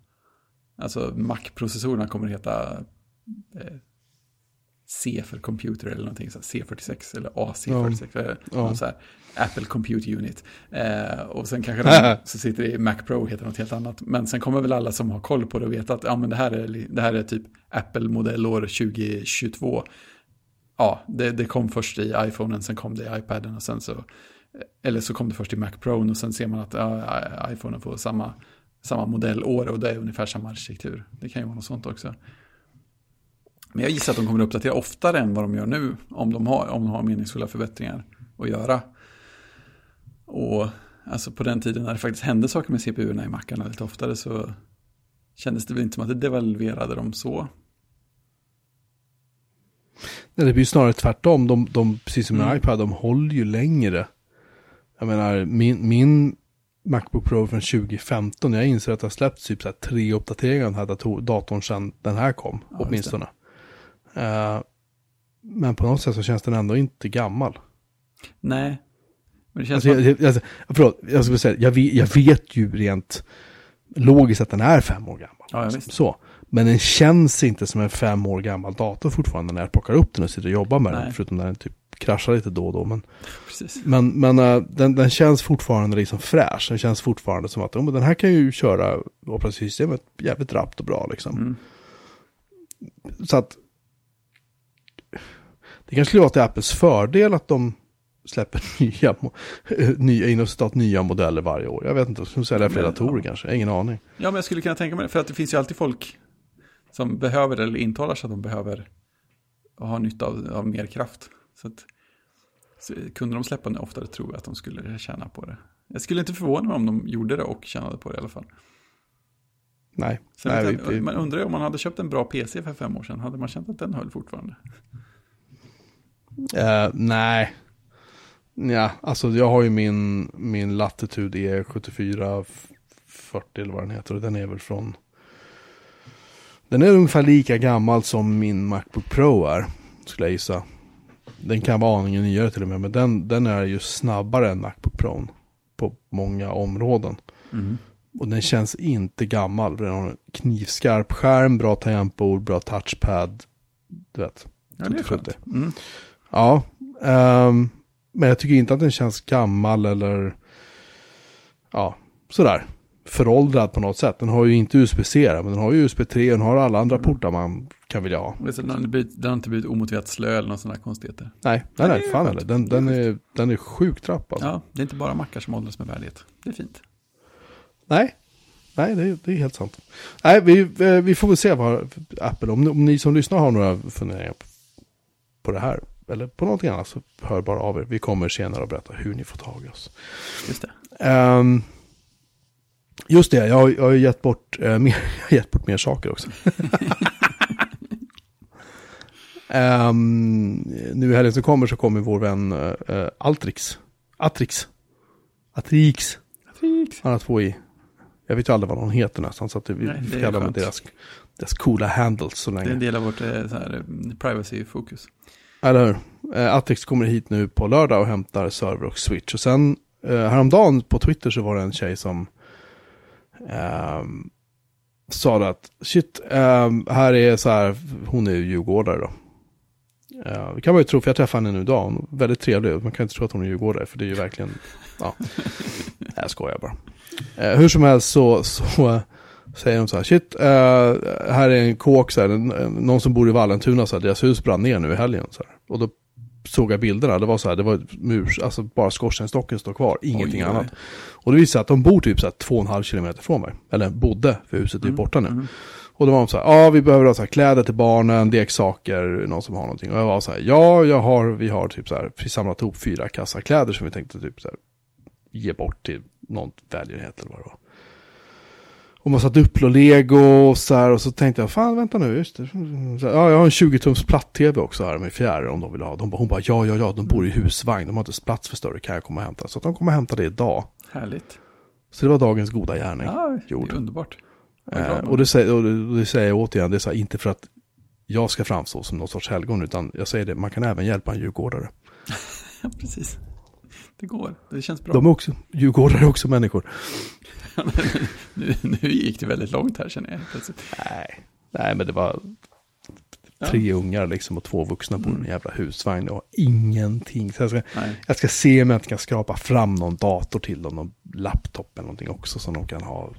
Alltså Mac-processorerna kommer att heta eh, C för computer eller någonting, så C46 eller AC46. Ja. Ja. Så här, Apple Compute Unit. Eh, och sen kanske de, så sitter i Mac Pro, heter något helt annat. Men sen kommer väl alla som har koll på det och vet att ja, men det, här är, det här är typ Apple-modellår 2022. Ja, det, det kom först i iPhonen, sen kom det i iPaden och sen så, eller så kom det först i Mac Pro och sen ser man att ja, iPhonen får samma, samma modellår och det är ungefär samma arkitektur. Det kan ju vara något sånt också. Men jag gissar att de kommer att uppdatera oftare än vad de gör nu om de har, om de har meningsfulla förbättringar att göra. Och alltså på den tiden när det faktiskt hände saker med CPU-erna i mackarna lite oftare så kändes det väl inte som att det devalverade dem så. Nej, det blir snarare tvärtom. De, de, precis som med mm. iPad, de håller ju längre. Jag menar, min, min Macbook Pro från 2015, jag inser att det har släppts typ så här tre uppdateringar av den här dator, datorn sedan den här kom, ja, åtminstone. Uh, men på något sätt så känns den ändå inte gammal. Nej, men det känns alltså, jag, alltså, förlåt, jag skulle säga, jag vet, jag vet ju rent logiskt att den är fem år gammal. Ja. Så. Men den känns inte som en fem år gammal dator fortfarande när jag plockar upp den och sitter och jobbar med Nej. den. Förutom när den typ kraschar lite då och då. Men, men, men uh, den, den känns fortfarande liksom fräsch. Den känns fortfarande som att oh, den här kan ju köra operativsystemet jävligt rappt och bra liksom. Mm. Så att det kanske skulle vara till Apples fördel att de släpper nya, nya, inom nya modeller varje år. Jag vet inte, de säljer fler datorer ja. kanske, ingen aning. Ja, men jag skulle kunna tänka mig det, för att det finns ju alltid folk som behöver eller intalar sig att de behöver ha nytta av, av mer kraft. Så att så kunde de släppa det oftare tror jag att de skulle tjäna på det. Jag skulle inte förvåna mig om de gjorde det och tjänade på det i alla fall. Nej. nej jag, vi, man undrar om man hade köpt en bra PC för fem år sedan, hade man känt att den höll fortfarande? Uh, nej, Ja, alltså jag har ju min, min Latitude E74 40 eller vad den heter och den är väl från Den är ungefär lika gammal som min Macbook Pro är, skulle jag gissa. Den kan vara aningen nyare till och med, men den, den är ju snabbare än Macbook Pro på många områden. Mm. Och den känns inte gammal, den har en knivskarp skärm, bra tangentbord, bra touchpad. Du vet. Ja, det är skönt. Mm. Ja, um, men jag tycker inte att den känns gammal eller ja, sådär föråldrad på något sätt. Den har ju inte USB-C, men den har ju USB 3 och den har alla andra portar man kan vilja ha. Den har, blivit, den har inte blivit omotiverat slö eller något sådana konstigheter. Nej, nej, nej, fan heller. Den, den, är, den är sjukt rapp alltså. Ja, det är inte bara mackar som åldras med värdighet. Det är fint. Nej, nej det, är, det är helt sant. Nej, vi, vi får väl se vad Apple, om, om ni som lyssnar har några funderingar på det här eller på någonting annat så hör bara av er. Vi kommer senare att berätta hur ni får tag i oss. Just det. Um, just det, jag har, jag har gett, bort, uh, mer, jag har gett bort mer saker också. um, nu i helgen som kommer så kommer vår vän uh, Altrix. Atrix. Atrix. Atrix. Han har två i. Jag vet ju aldrig vad de heter nästan, så att vi Nej, får kalla dem deras, deras coola handles så länge. Det är en del av vårt privacy-fokus. Eller hur? Eh, Atrix kommer hit nu på lördag och hämtar server och switch. Och sen eh, häromdagen på Twitter så var det en tjej som eh, sa att shit, eh, här är så här, hon är ju djurgårdare då. Eh, det kan man ju tro, för jag träffade henne nu idag, hon är väldigt trevlig. Man kan inte tro att hon är djurgårdare, för det är ju verkligen, ja, jag skojar bara. Eh, hur som helst så, så säger de så här, shit, uh, här är en kåk, så här, någon som bor i Vallentuna, så här, deras hus brann ner nu i helgen. Så här. Och då såg jag bilderna, det var så här, det var murs, alltså bara skorstenstocken står kvar, ingenting oj, annat. Och det visade sig att de bor typ så här två och en halv kilometer från mig. Eller bodde, för huset är mm. borta nu. Mm. Och då var de så här, ja vi behöver ha så här kläder till barnen, leksaker, någon som har någonting. Och jag var så här, ja jag har, vi har typ så här, vi samlat ihop fyra kassar kläder som vi tänkte typ så här, ge bort till någon välgörenhet eller vad det var. Och massa Duplo-lego och så här. Och så tänkte jag, fan vänta nu, just det. Så, ja, jag har en 20-tums platt-tv också här med fjärr om de vill ha. De, hon bara, ja, ja, ja, de bor i husvagn. De har inte plats för större, kan jag komma och hämta? Så de kommer och hämta det idag. Härligt. Så det var dagens goda gärning. Ja, gjord. det är underbart. Eh, och, det säger, och det, säger jag återigen, det är här, inte för att jag ska framstå som någon sorts helgon, utan jag säger det, man kan även hjälpa en djurgårdare. ja, precis. Det går, det känns bra. De är också, djurgårdare är också människor. nu, nu gick det väldigt långt här känner jag plötsligt. Nej, nej men det var, tre ungar liksom och två vuxna bor i en Mm. jävla husvagn och har ingenting. Så jag, ska, Nej. jag ska se om jag inte kan skrapa fram någon dator till dem, någon laptop eller någonting också som de kan ha.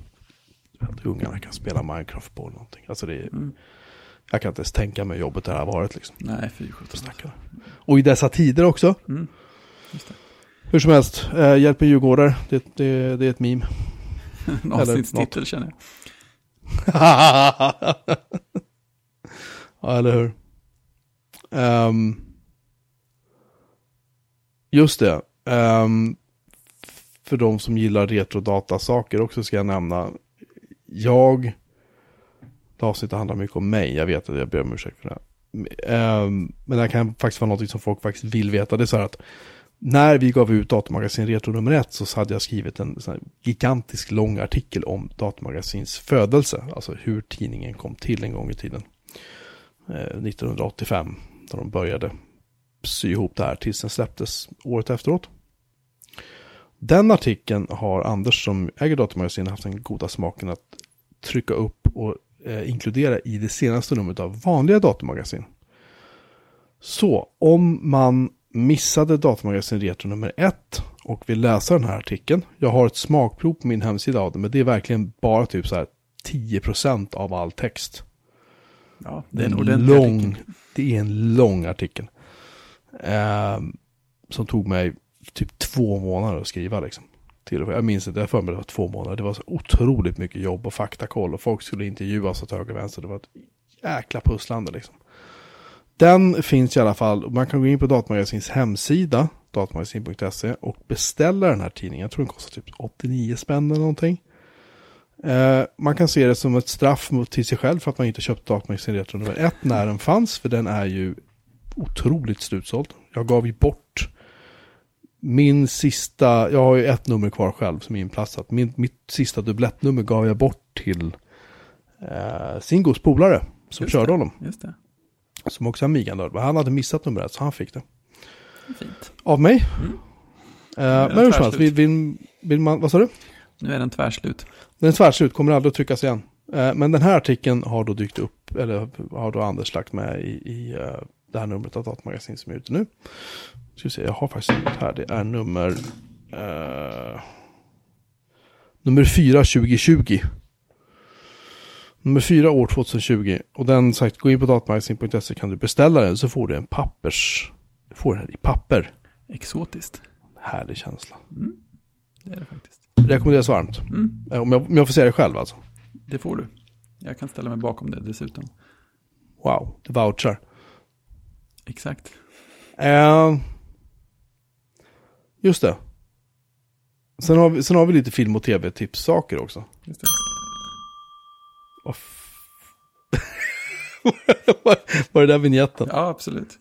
Att ungarna kan spela Minecraft på eller någonting. Alltså det är, Mm. jag kan inte ens tänka mig jobbet det här har varit liksom. Nej, fy sjutton. Och i dessa tider också. Mm. Hur som helst, eh, hjälper djurgårdar, det, det, det är ett meme. En avsnittstitel känner jag. ja, eller hur? Ehm, just det. Ehm, för de som gillar retrodatasaker också ska jag nämna. Jag, det avsnittet handlar mycket om mig, jag vet att jag ber om ursäkt för det. Ehm, men det här kan faktiskt vara något som folk faktiskt vill veta. Det är så här att när vi gav ut Datamagasin Retro nummer ett så hade jag skrivit en sån här gigantisk lång artikel om Datamagasins födelse. Alltså hur tidningen kom till en gång i tiden. Eh, 1985. När de började sy ihop det här tills den släpptes året efteråt. Den artikeln har Anders som äger Datamagasin haft den goda smaken att trycka upp och eh, inkludera i det senaste numret av vanliga datamagasin. Så om man missade Datamagasin Retro nummer ett och vill läsa den här artikeln. Jag har ett smakprov på min hemsida av det, men det är verkligen bara typ så här 10% av all text. Ja, Det är en, ordentlig lång, artikel. det är en lång artikel. Ehm, som tog mig typ två månader att skriva liksom. Till och med. Jag minns inte, jag för mig det var två månader. Det var så otroligt mycket jobb och faktakoll och folk skulle intervjuas åt höger och vänster. Det var ett jäkla pusslande liksom. Den finns i alla fall, man kan gå in på Datamagasins hemsida, datamagasin.se och beställa den här tidningen. Jag tror den kostar typ 89 spänn eller någonting. Eh, man kan se det som ett straff mot till sig själv för att man inte köpte Datamagasin Retro nummer ett när den fanns, för den är ju otroligt slutsåld. Jag gav ju bort min sista, jag har ju ett nummer kvar själv som är inplastat. Min, mitt sista dubblettnummer gav jag bort till eh, Singos polare som Just körde det. honom. Just det. Som också är Amiga-nörd. Han hade missat nummer ett så han fick det. Fint. Av mig. Mm. Eh, men hur som tvärslut. helst, vill, vill, vill man, vad sa du? Nu är den tvärslut. Den är tvärslut, kommer aldrig att tryckas igen. Eh, men den här artikeln har då dykt upp, eller har då Anders lagt med i, i eh, det här numret av Datamagasin som är ute nu. Ska vi se, jag har faktiskt något här, det är nummer... Eh, nummer 4 2020. Nummer 4 år 2020. Och den sagt, gå in på datamagasin.se kan du beställa den så får du en pappers... Du får den här i papper. Exotiskt. Härlig känsla. Det är det faktiskt. Rekommenderas varmt. Mm. Eh, Om jag, om jag får säga det själv alltså. Det får du. Jag kan ställa mig bakom det dessutom. Wow, det vouchar. Exakt. Eh, just det. Sen har, vi, sen har vi lite film och tv-tipssaker också. Just det. Vad f- Var var det där vignetten? Ja, absolut.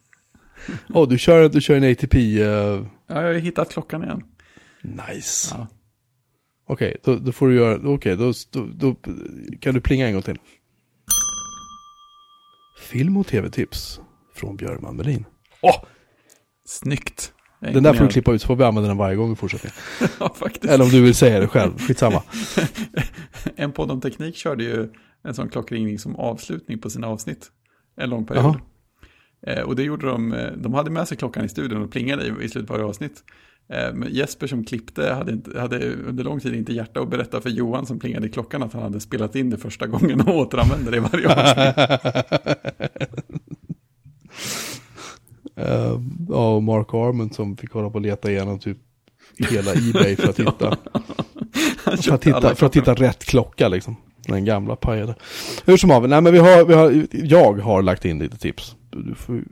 Åh, du, kör, du kör en ATP. eh, Ja, jag har hittat klockan igen. nice. Ja. Okej, då, då får du göra, okej, då, då, då kan du plinga en gång till. Film och tv-tips från Björn Melin. Åh, Snyggt. Jag är den där får du klippa ut så får vi använda den varje gång i fortsättningen. ja, faktiskt. Eller om du vill säga det själv, skitsamma. En podd om teknik körde ju en sån klockringning som avslutning på sina avsnitt. En lång period. Eh, och det gjorde de, eh, de hade med sig klockan i studion och plingade i, i slutet på varje avsnitt. Eh, men Jesper som klippte hade, inte, hade under lång tid inte hjärta att berätta för Johan som plingade i klockan att han hade spelat in det första gången och återanvände det i varje avsnitt. Eh, ja, och Mark Arment som fick hålla på och leta igenom typ hela Ebay för att hitta, för att hitta, för att hitta rätt klocka liksom. Den gamla pajade. Hur som haver, nej men vi har, vi har, jag har lagt in lite tips. Du får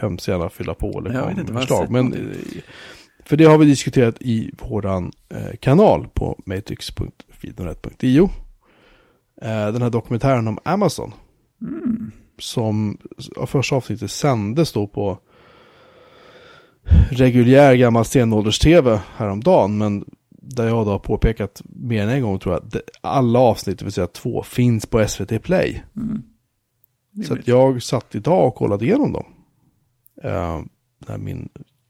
hemskt gärna fylla på eller Jag komma vet inte med förslag. Men, för det har vi diskuterat i våran eh, kanal på matrix.feednoret.io. Eh, den här dokumentären om Amazon. Mm. Som första avsnittet sändes då på reguljär gammal stenålders-tv häromdagen. Men där jag då har påpekat mer än en gång tror jag att alla avsnitt, det vill säga två, finns på SVT Play. Mm. Så att jag satt idag och kollade igenom dem. Uh, när min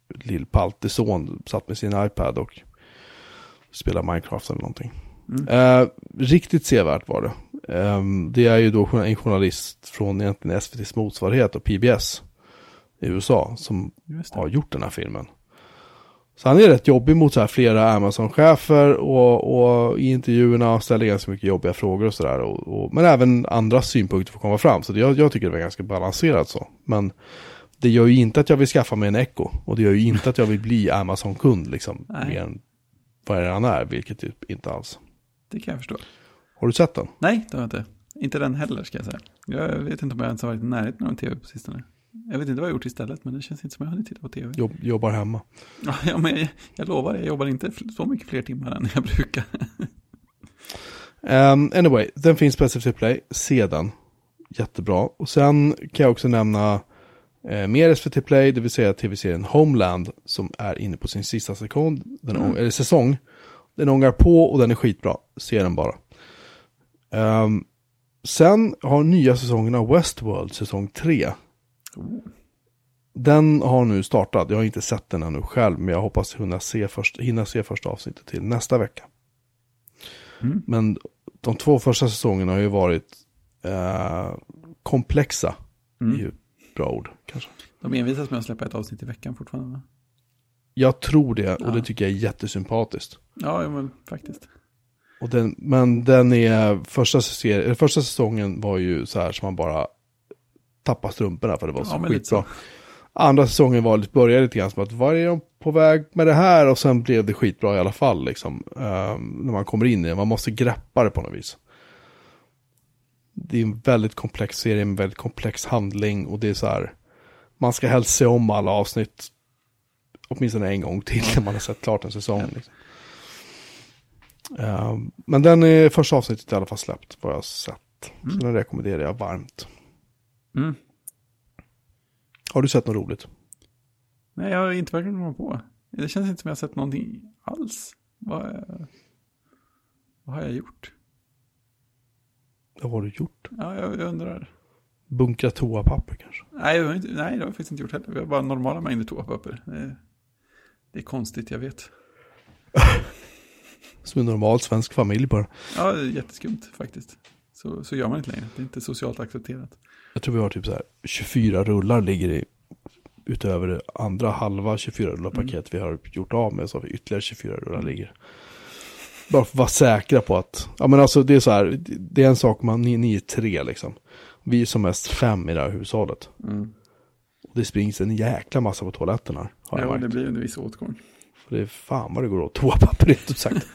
lillpaltig son satt med sin iPad och spelade Minecraft eller någonting. Mm. Riktigt sevärt var det. Eh, det är ju då en journalist från egentligen SVTs motsvarighet och PBS i USA som har gjort den här filmen. Så han är rätt jobbig mot så här flera Amazon-chefer och, och i intervjuerna ställer ganska mycket jobbiga frågor och sådär. Men även andra synpunkter får komma fram. Så det, jag, jag tycker det var ganska balanserat så. Men det gör ju inte att jag vill skaffa mig en Echo. Och det gör ju inte att jag vill bli Amazon-kund liksom. Nej. Mer än vad han är, vilket typ inte alls. Det kan jag förstå. Har du sett den? Nej, det har jag inte. Inte den heller ska jag säga. Jag vet inte om jag ens har varit i närheten av en tv på sistone. Jag vet inte vad jag har gjort istället, men det känns inte som jag har hunnit titta på tv. Jobb, jobbar hemma. Ja, men jag, jag lovar, jag jobbar inte så mycket fler timmar än jag brukar. Um, anyway, den finns på SFC Play. Se den. Jättebra. Och sen kan jag också nämna eh, mer SVT Play, det vill säga tv-serien Homeland, som är inne på sin sista sekund, den, Mm. eller säsong. Den ångar på och den är skitbra. Se den bara. Ehm, sen har nya säsongen av Westworld, säsong 3. Den har nu startat. Jag har inte sett den ännu själv, men jag hoppas hinna se, först, hinna se första avsnittet till nästa vecka. Mm. Men de två första säsongerna har ju varit eh, komplexa. Mm. Ett bra ord kanske. De envisas med att släppa ett avsnitt i veckan fortfarande. Jag tror det och Ja. det tycker jag är jättesympatiskt. Ja, ja, men faktiskt. Och den, men den är, första, eller första säsongen var ju så här som man bara tappade strumporna för det var så Ja, skitbra. Andra säsongen var, lite- började lite grann som att var är de på väg med det här? Och sen blev det skitbra i alla fall liksom. Ehm, när man kommer in i det, man måste greppa det på något vis. Det är en väldigt komplex serie, en väldigt komplex handling och det är så här. Man ska helst se om alla avsnitt åtminstone en gång till när man har sett klart en säsong. Ja. Liksom. Ehm, men den är första avsnittet i alla fall släppt, vad jag har sett. Så Mm. den rekommenderar jag varmt. Mm. Har du sett något roligt? Nej, jag har inte verkligen komma på. Det känns inte som jag har sett någonting alls. Vad, vad har jag gjort? Vad har du gjort? Ja, jag, jag undrar. Bunkra toapapper kanske? Nej, jag har inte, nej, det har jag faktiskt inte gjort heller. Vi har bara normala mängder toapapper. Det, är- konstigt, jag vet. Som en normal svensk familj bara. Ja, det är jätteskumt faktiskt. Så, så gör man inte längre. Det är inte socialt accepterat. Jag tror vi har typ så här 24 rullar ligger i. Utöver det andra halva 24 rullar paket vi har gjort av med så har vi ytterligare 24 rullar ligger. Bara för att vara säkra på att, ja men alltså det är så här, det är en sak man, ni, ni är tre liksom. Vi är som mest fem i det här hushållet. Mm. Det springs en jäkla massa på toaletten här. Har Ja, det blir en viss åtgång. För det är fan vad det går åt toapapper rent ut sagt.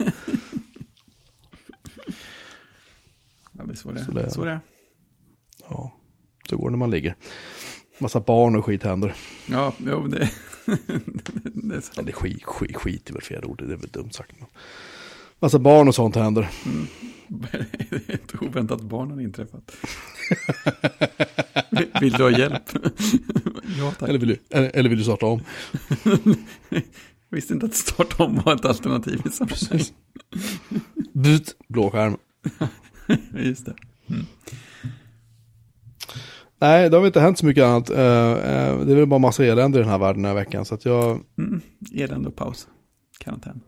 Ja, det är så det, Så så det-. Så det är. Ja, så går det när man ligger. Massa barn och skit händer. Ja, jo, det, det är sant. Eller skit, skit, skit är väl fel ord, det är väl dumt sagt. Men. Massa barn och sånt händer. Ett oväntat barn har inträffat. Vill- Vill du ha hjälp? ja, tack. Eller vill, du, eller, vill du starta om? Visste inte att starta om var ett alternativ i sammanhanget. Byt blå skärm. Just det. Nej, det har inte hänt så mycket annat. Eh, eh, det är väl bara massa elände i den här världen den här veckan. Så att jag, Mm. Elände och paus. Karantän.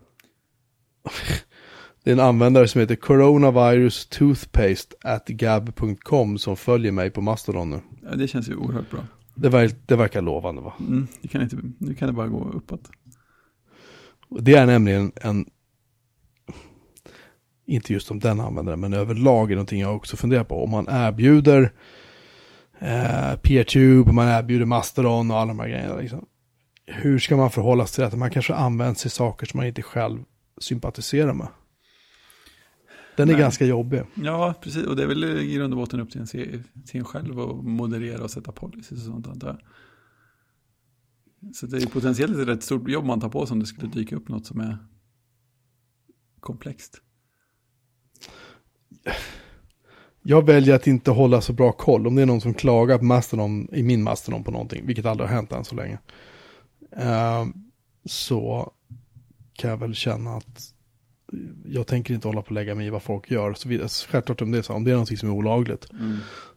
Det är en användare som heter coronavirus toothpaste at gab.com som följer mig på Mastodon nu. Ja, det känns ju oerhört bra. Det, verkar, det verkar lovande va? Mm. Det kan inte, nu kan det bara gå uppåt. Det är nämligen en, inte just om den användaren, men överlag är någonting jag också funderar på. Om man erbjuder eh, PeerTube, man erbjuder Mastodon och alla de här grejerna. Liksom. Hur ska man förhålla sig till att man kanske använder sig saker som man inte själv sympatiserar med? Den är Nej. ganska jobbig. Ja, precis. Och det är väl i grund och botten upp till en, till en själv att moderera och sätta policies och sånt antar jag. Så det är potentiellt ett rätt stort jobb man tar på sig om det skulle dyka upp något som är komplext. Jag väljer att inte hålla så bra koll. Om det är någon som klagar på Mastodon, i min Mastodon på någonting, vilket aldrig har hänt än så länge. eh, så kan jag väl känna att jag tänker inte hålla på att lägga mig i vad folk gör. Så. Så självklart om det är så, om det är någonting som är olagligt.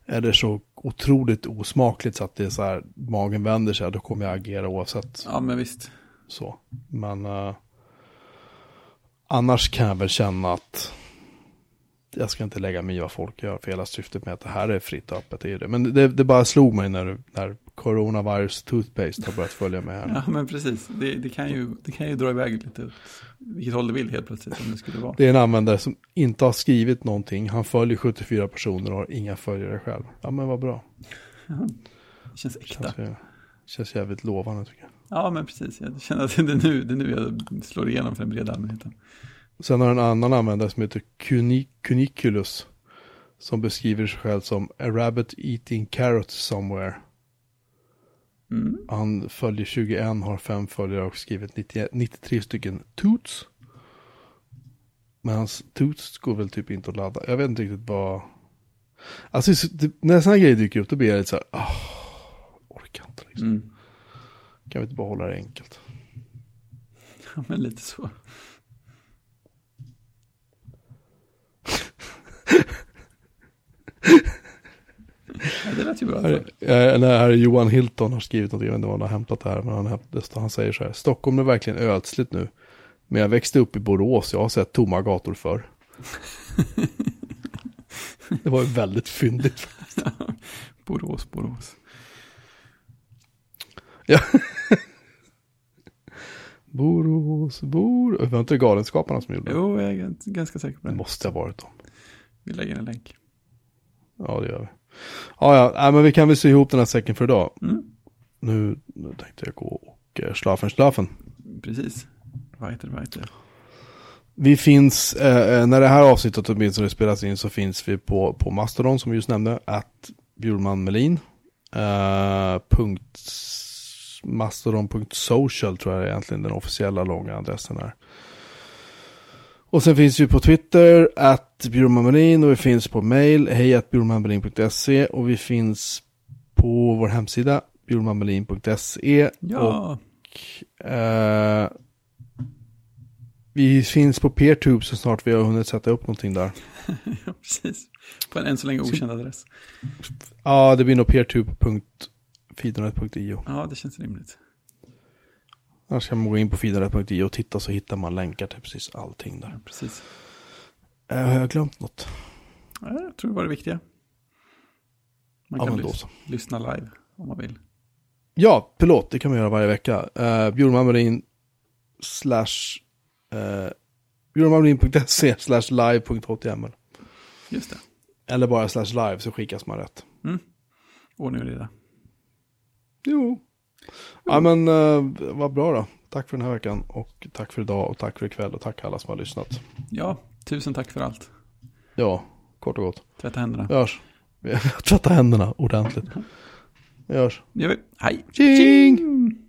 Är det så otroligt osmakligt så att det är så här, magen vänder sig, då kommer jag agera oavsett. Ja, men visst. Så. Men eh, annars kan jag väl känna att jag ska inte lägga mig i vad folk gör, för hela syftet med att det här är fritt och öppet är det. Men det, det bara slog mig när, när Coronavirus Toothpaste har börjat följa med här. Ja, men precis. Det, det, kan ju, det kan ju dra iväg lite vilket håll det vill helt plötsligt om det skulle vara. Det är en användare som inte har skrivit någonting. Han följer 74 personer och har inga följare själv. Ja, men vad bra. Det känns äkta. Känns, känns jävligt lovande tycker jag. Ja, men precis. Jag känner att det är nu, det är nu jag slår igenom för den breda allmänheten. Sen har en annan användare som heter Cuniculus. Som beskriver sig själv som a rabbit eating carrots somewhere. Mm. Han följer 21, har fem följare och skrivit 90, 93 stycken toots. Men hans toots går väl typ inte att ladda. Jag vet inte riktigt vad... Alltså när sådana grejer dyker upp då blir jag lite så här, oh, orkar inte liksom. Mm. Kan vi inte bara hålla det enkelt? Ja, men lite så. Det lät ju bra. Här, är- när här är Johan Hilton har skrivit något, jag vet inte var han har hämtat det här, men han, han säger så här, Stockholm är verkligen ödsligt nu. Men jag växte upp i Borås, jag har sett tomma gator förr. det var ju väldigt fyndigt. Borås, Borås. Ja. Borås, Borås. Var inte Galenskaparna som gjorde det? Jo, jag är gans- ganska säker på Det det. måste ha varit dem. Vi lägger en länk. Ja, det gör vi. Ja, ja, nej, men vi kan väl sy ihop den här säcken för idag. Mm. Nu, nu tänkte jag gå och uh, schlafen, schlafen. Precis. Weiter, weiter. Vi finns, eh, eh, när det här avsnittet åtminstone spelas in så finns vi på, på Mastodon som vi just nämnde, att Bjurman Melin. Eh, punkt, mastodon.social tror jag är egentligen den officiella långa adressen här. Och sen finns vi på Twitter, att Bjurman och vi finns på mail, hejatbjurmanmelin.se och vi finns på vår hemsida, bjurmanmelin.se. Ja, Eh, vi finns på PeerTube så snart vi har hunnit sätta upp någonting där. ja, precis. På en än så länge okänd adress. Ja, det blir nog peertube.feednet.io. Ja, det känns rimligt. Annars kan man gå in på feednet.io och titta så hittar man länkar till precis allting där. Precis. Eh, har jag glömt något? Ja, jag tror det var det viktiga. Man Ja, kan lys- lyssna live om man vill. Ja, pilot, det kan man göra varje vecka. Uh, slash uh, bjurmanmarin.se slash live.html. Just det. Eller bara slash live så skickas man rätt. Ordning och reda. Jo. Ja men uh, vad bra då. Tack för den här veckan och tack för idag och tack för ikväll och tack alla som har lyssnat. Ja, tusen tack för allt. Ja, kort och gott. Tvätta händerna. Vi tvättar händerna ordentligt. Vi hörs. Det gör vi. Hej. Tjing!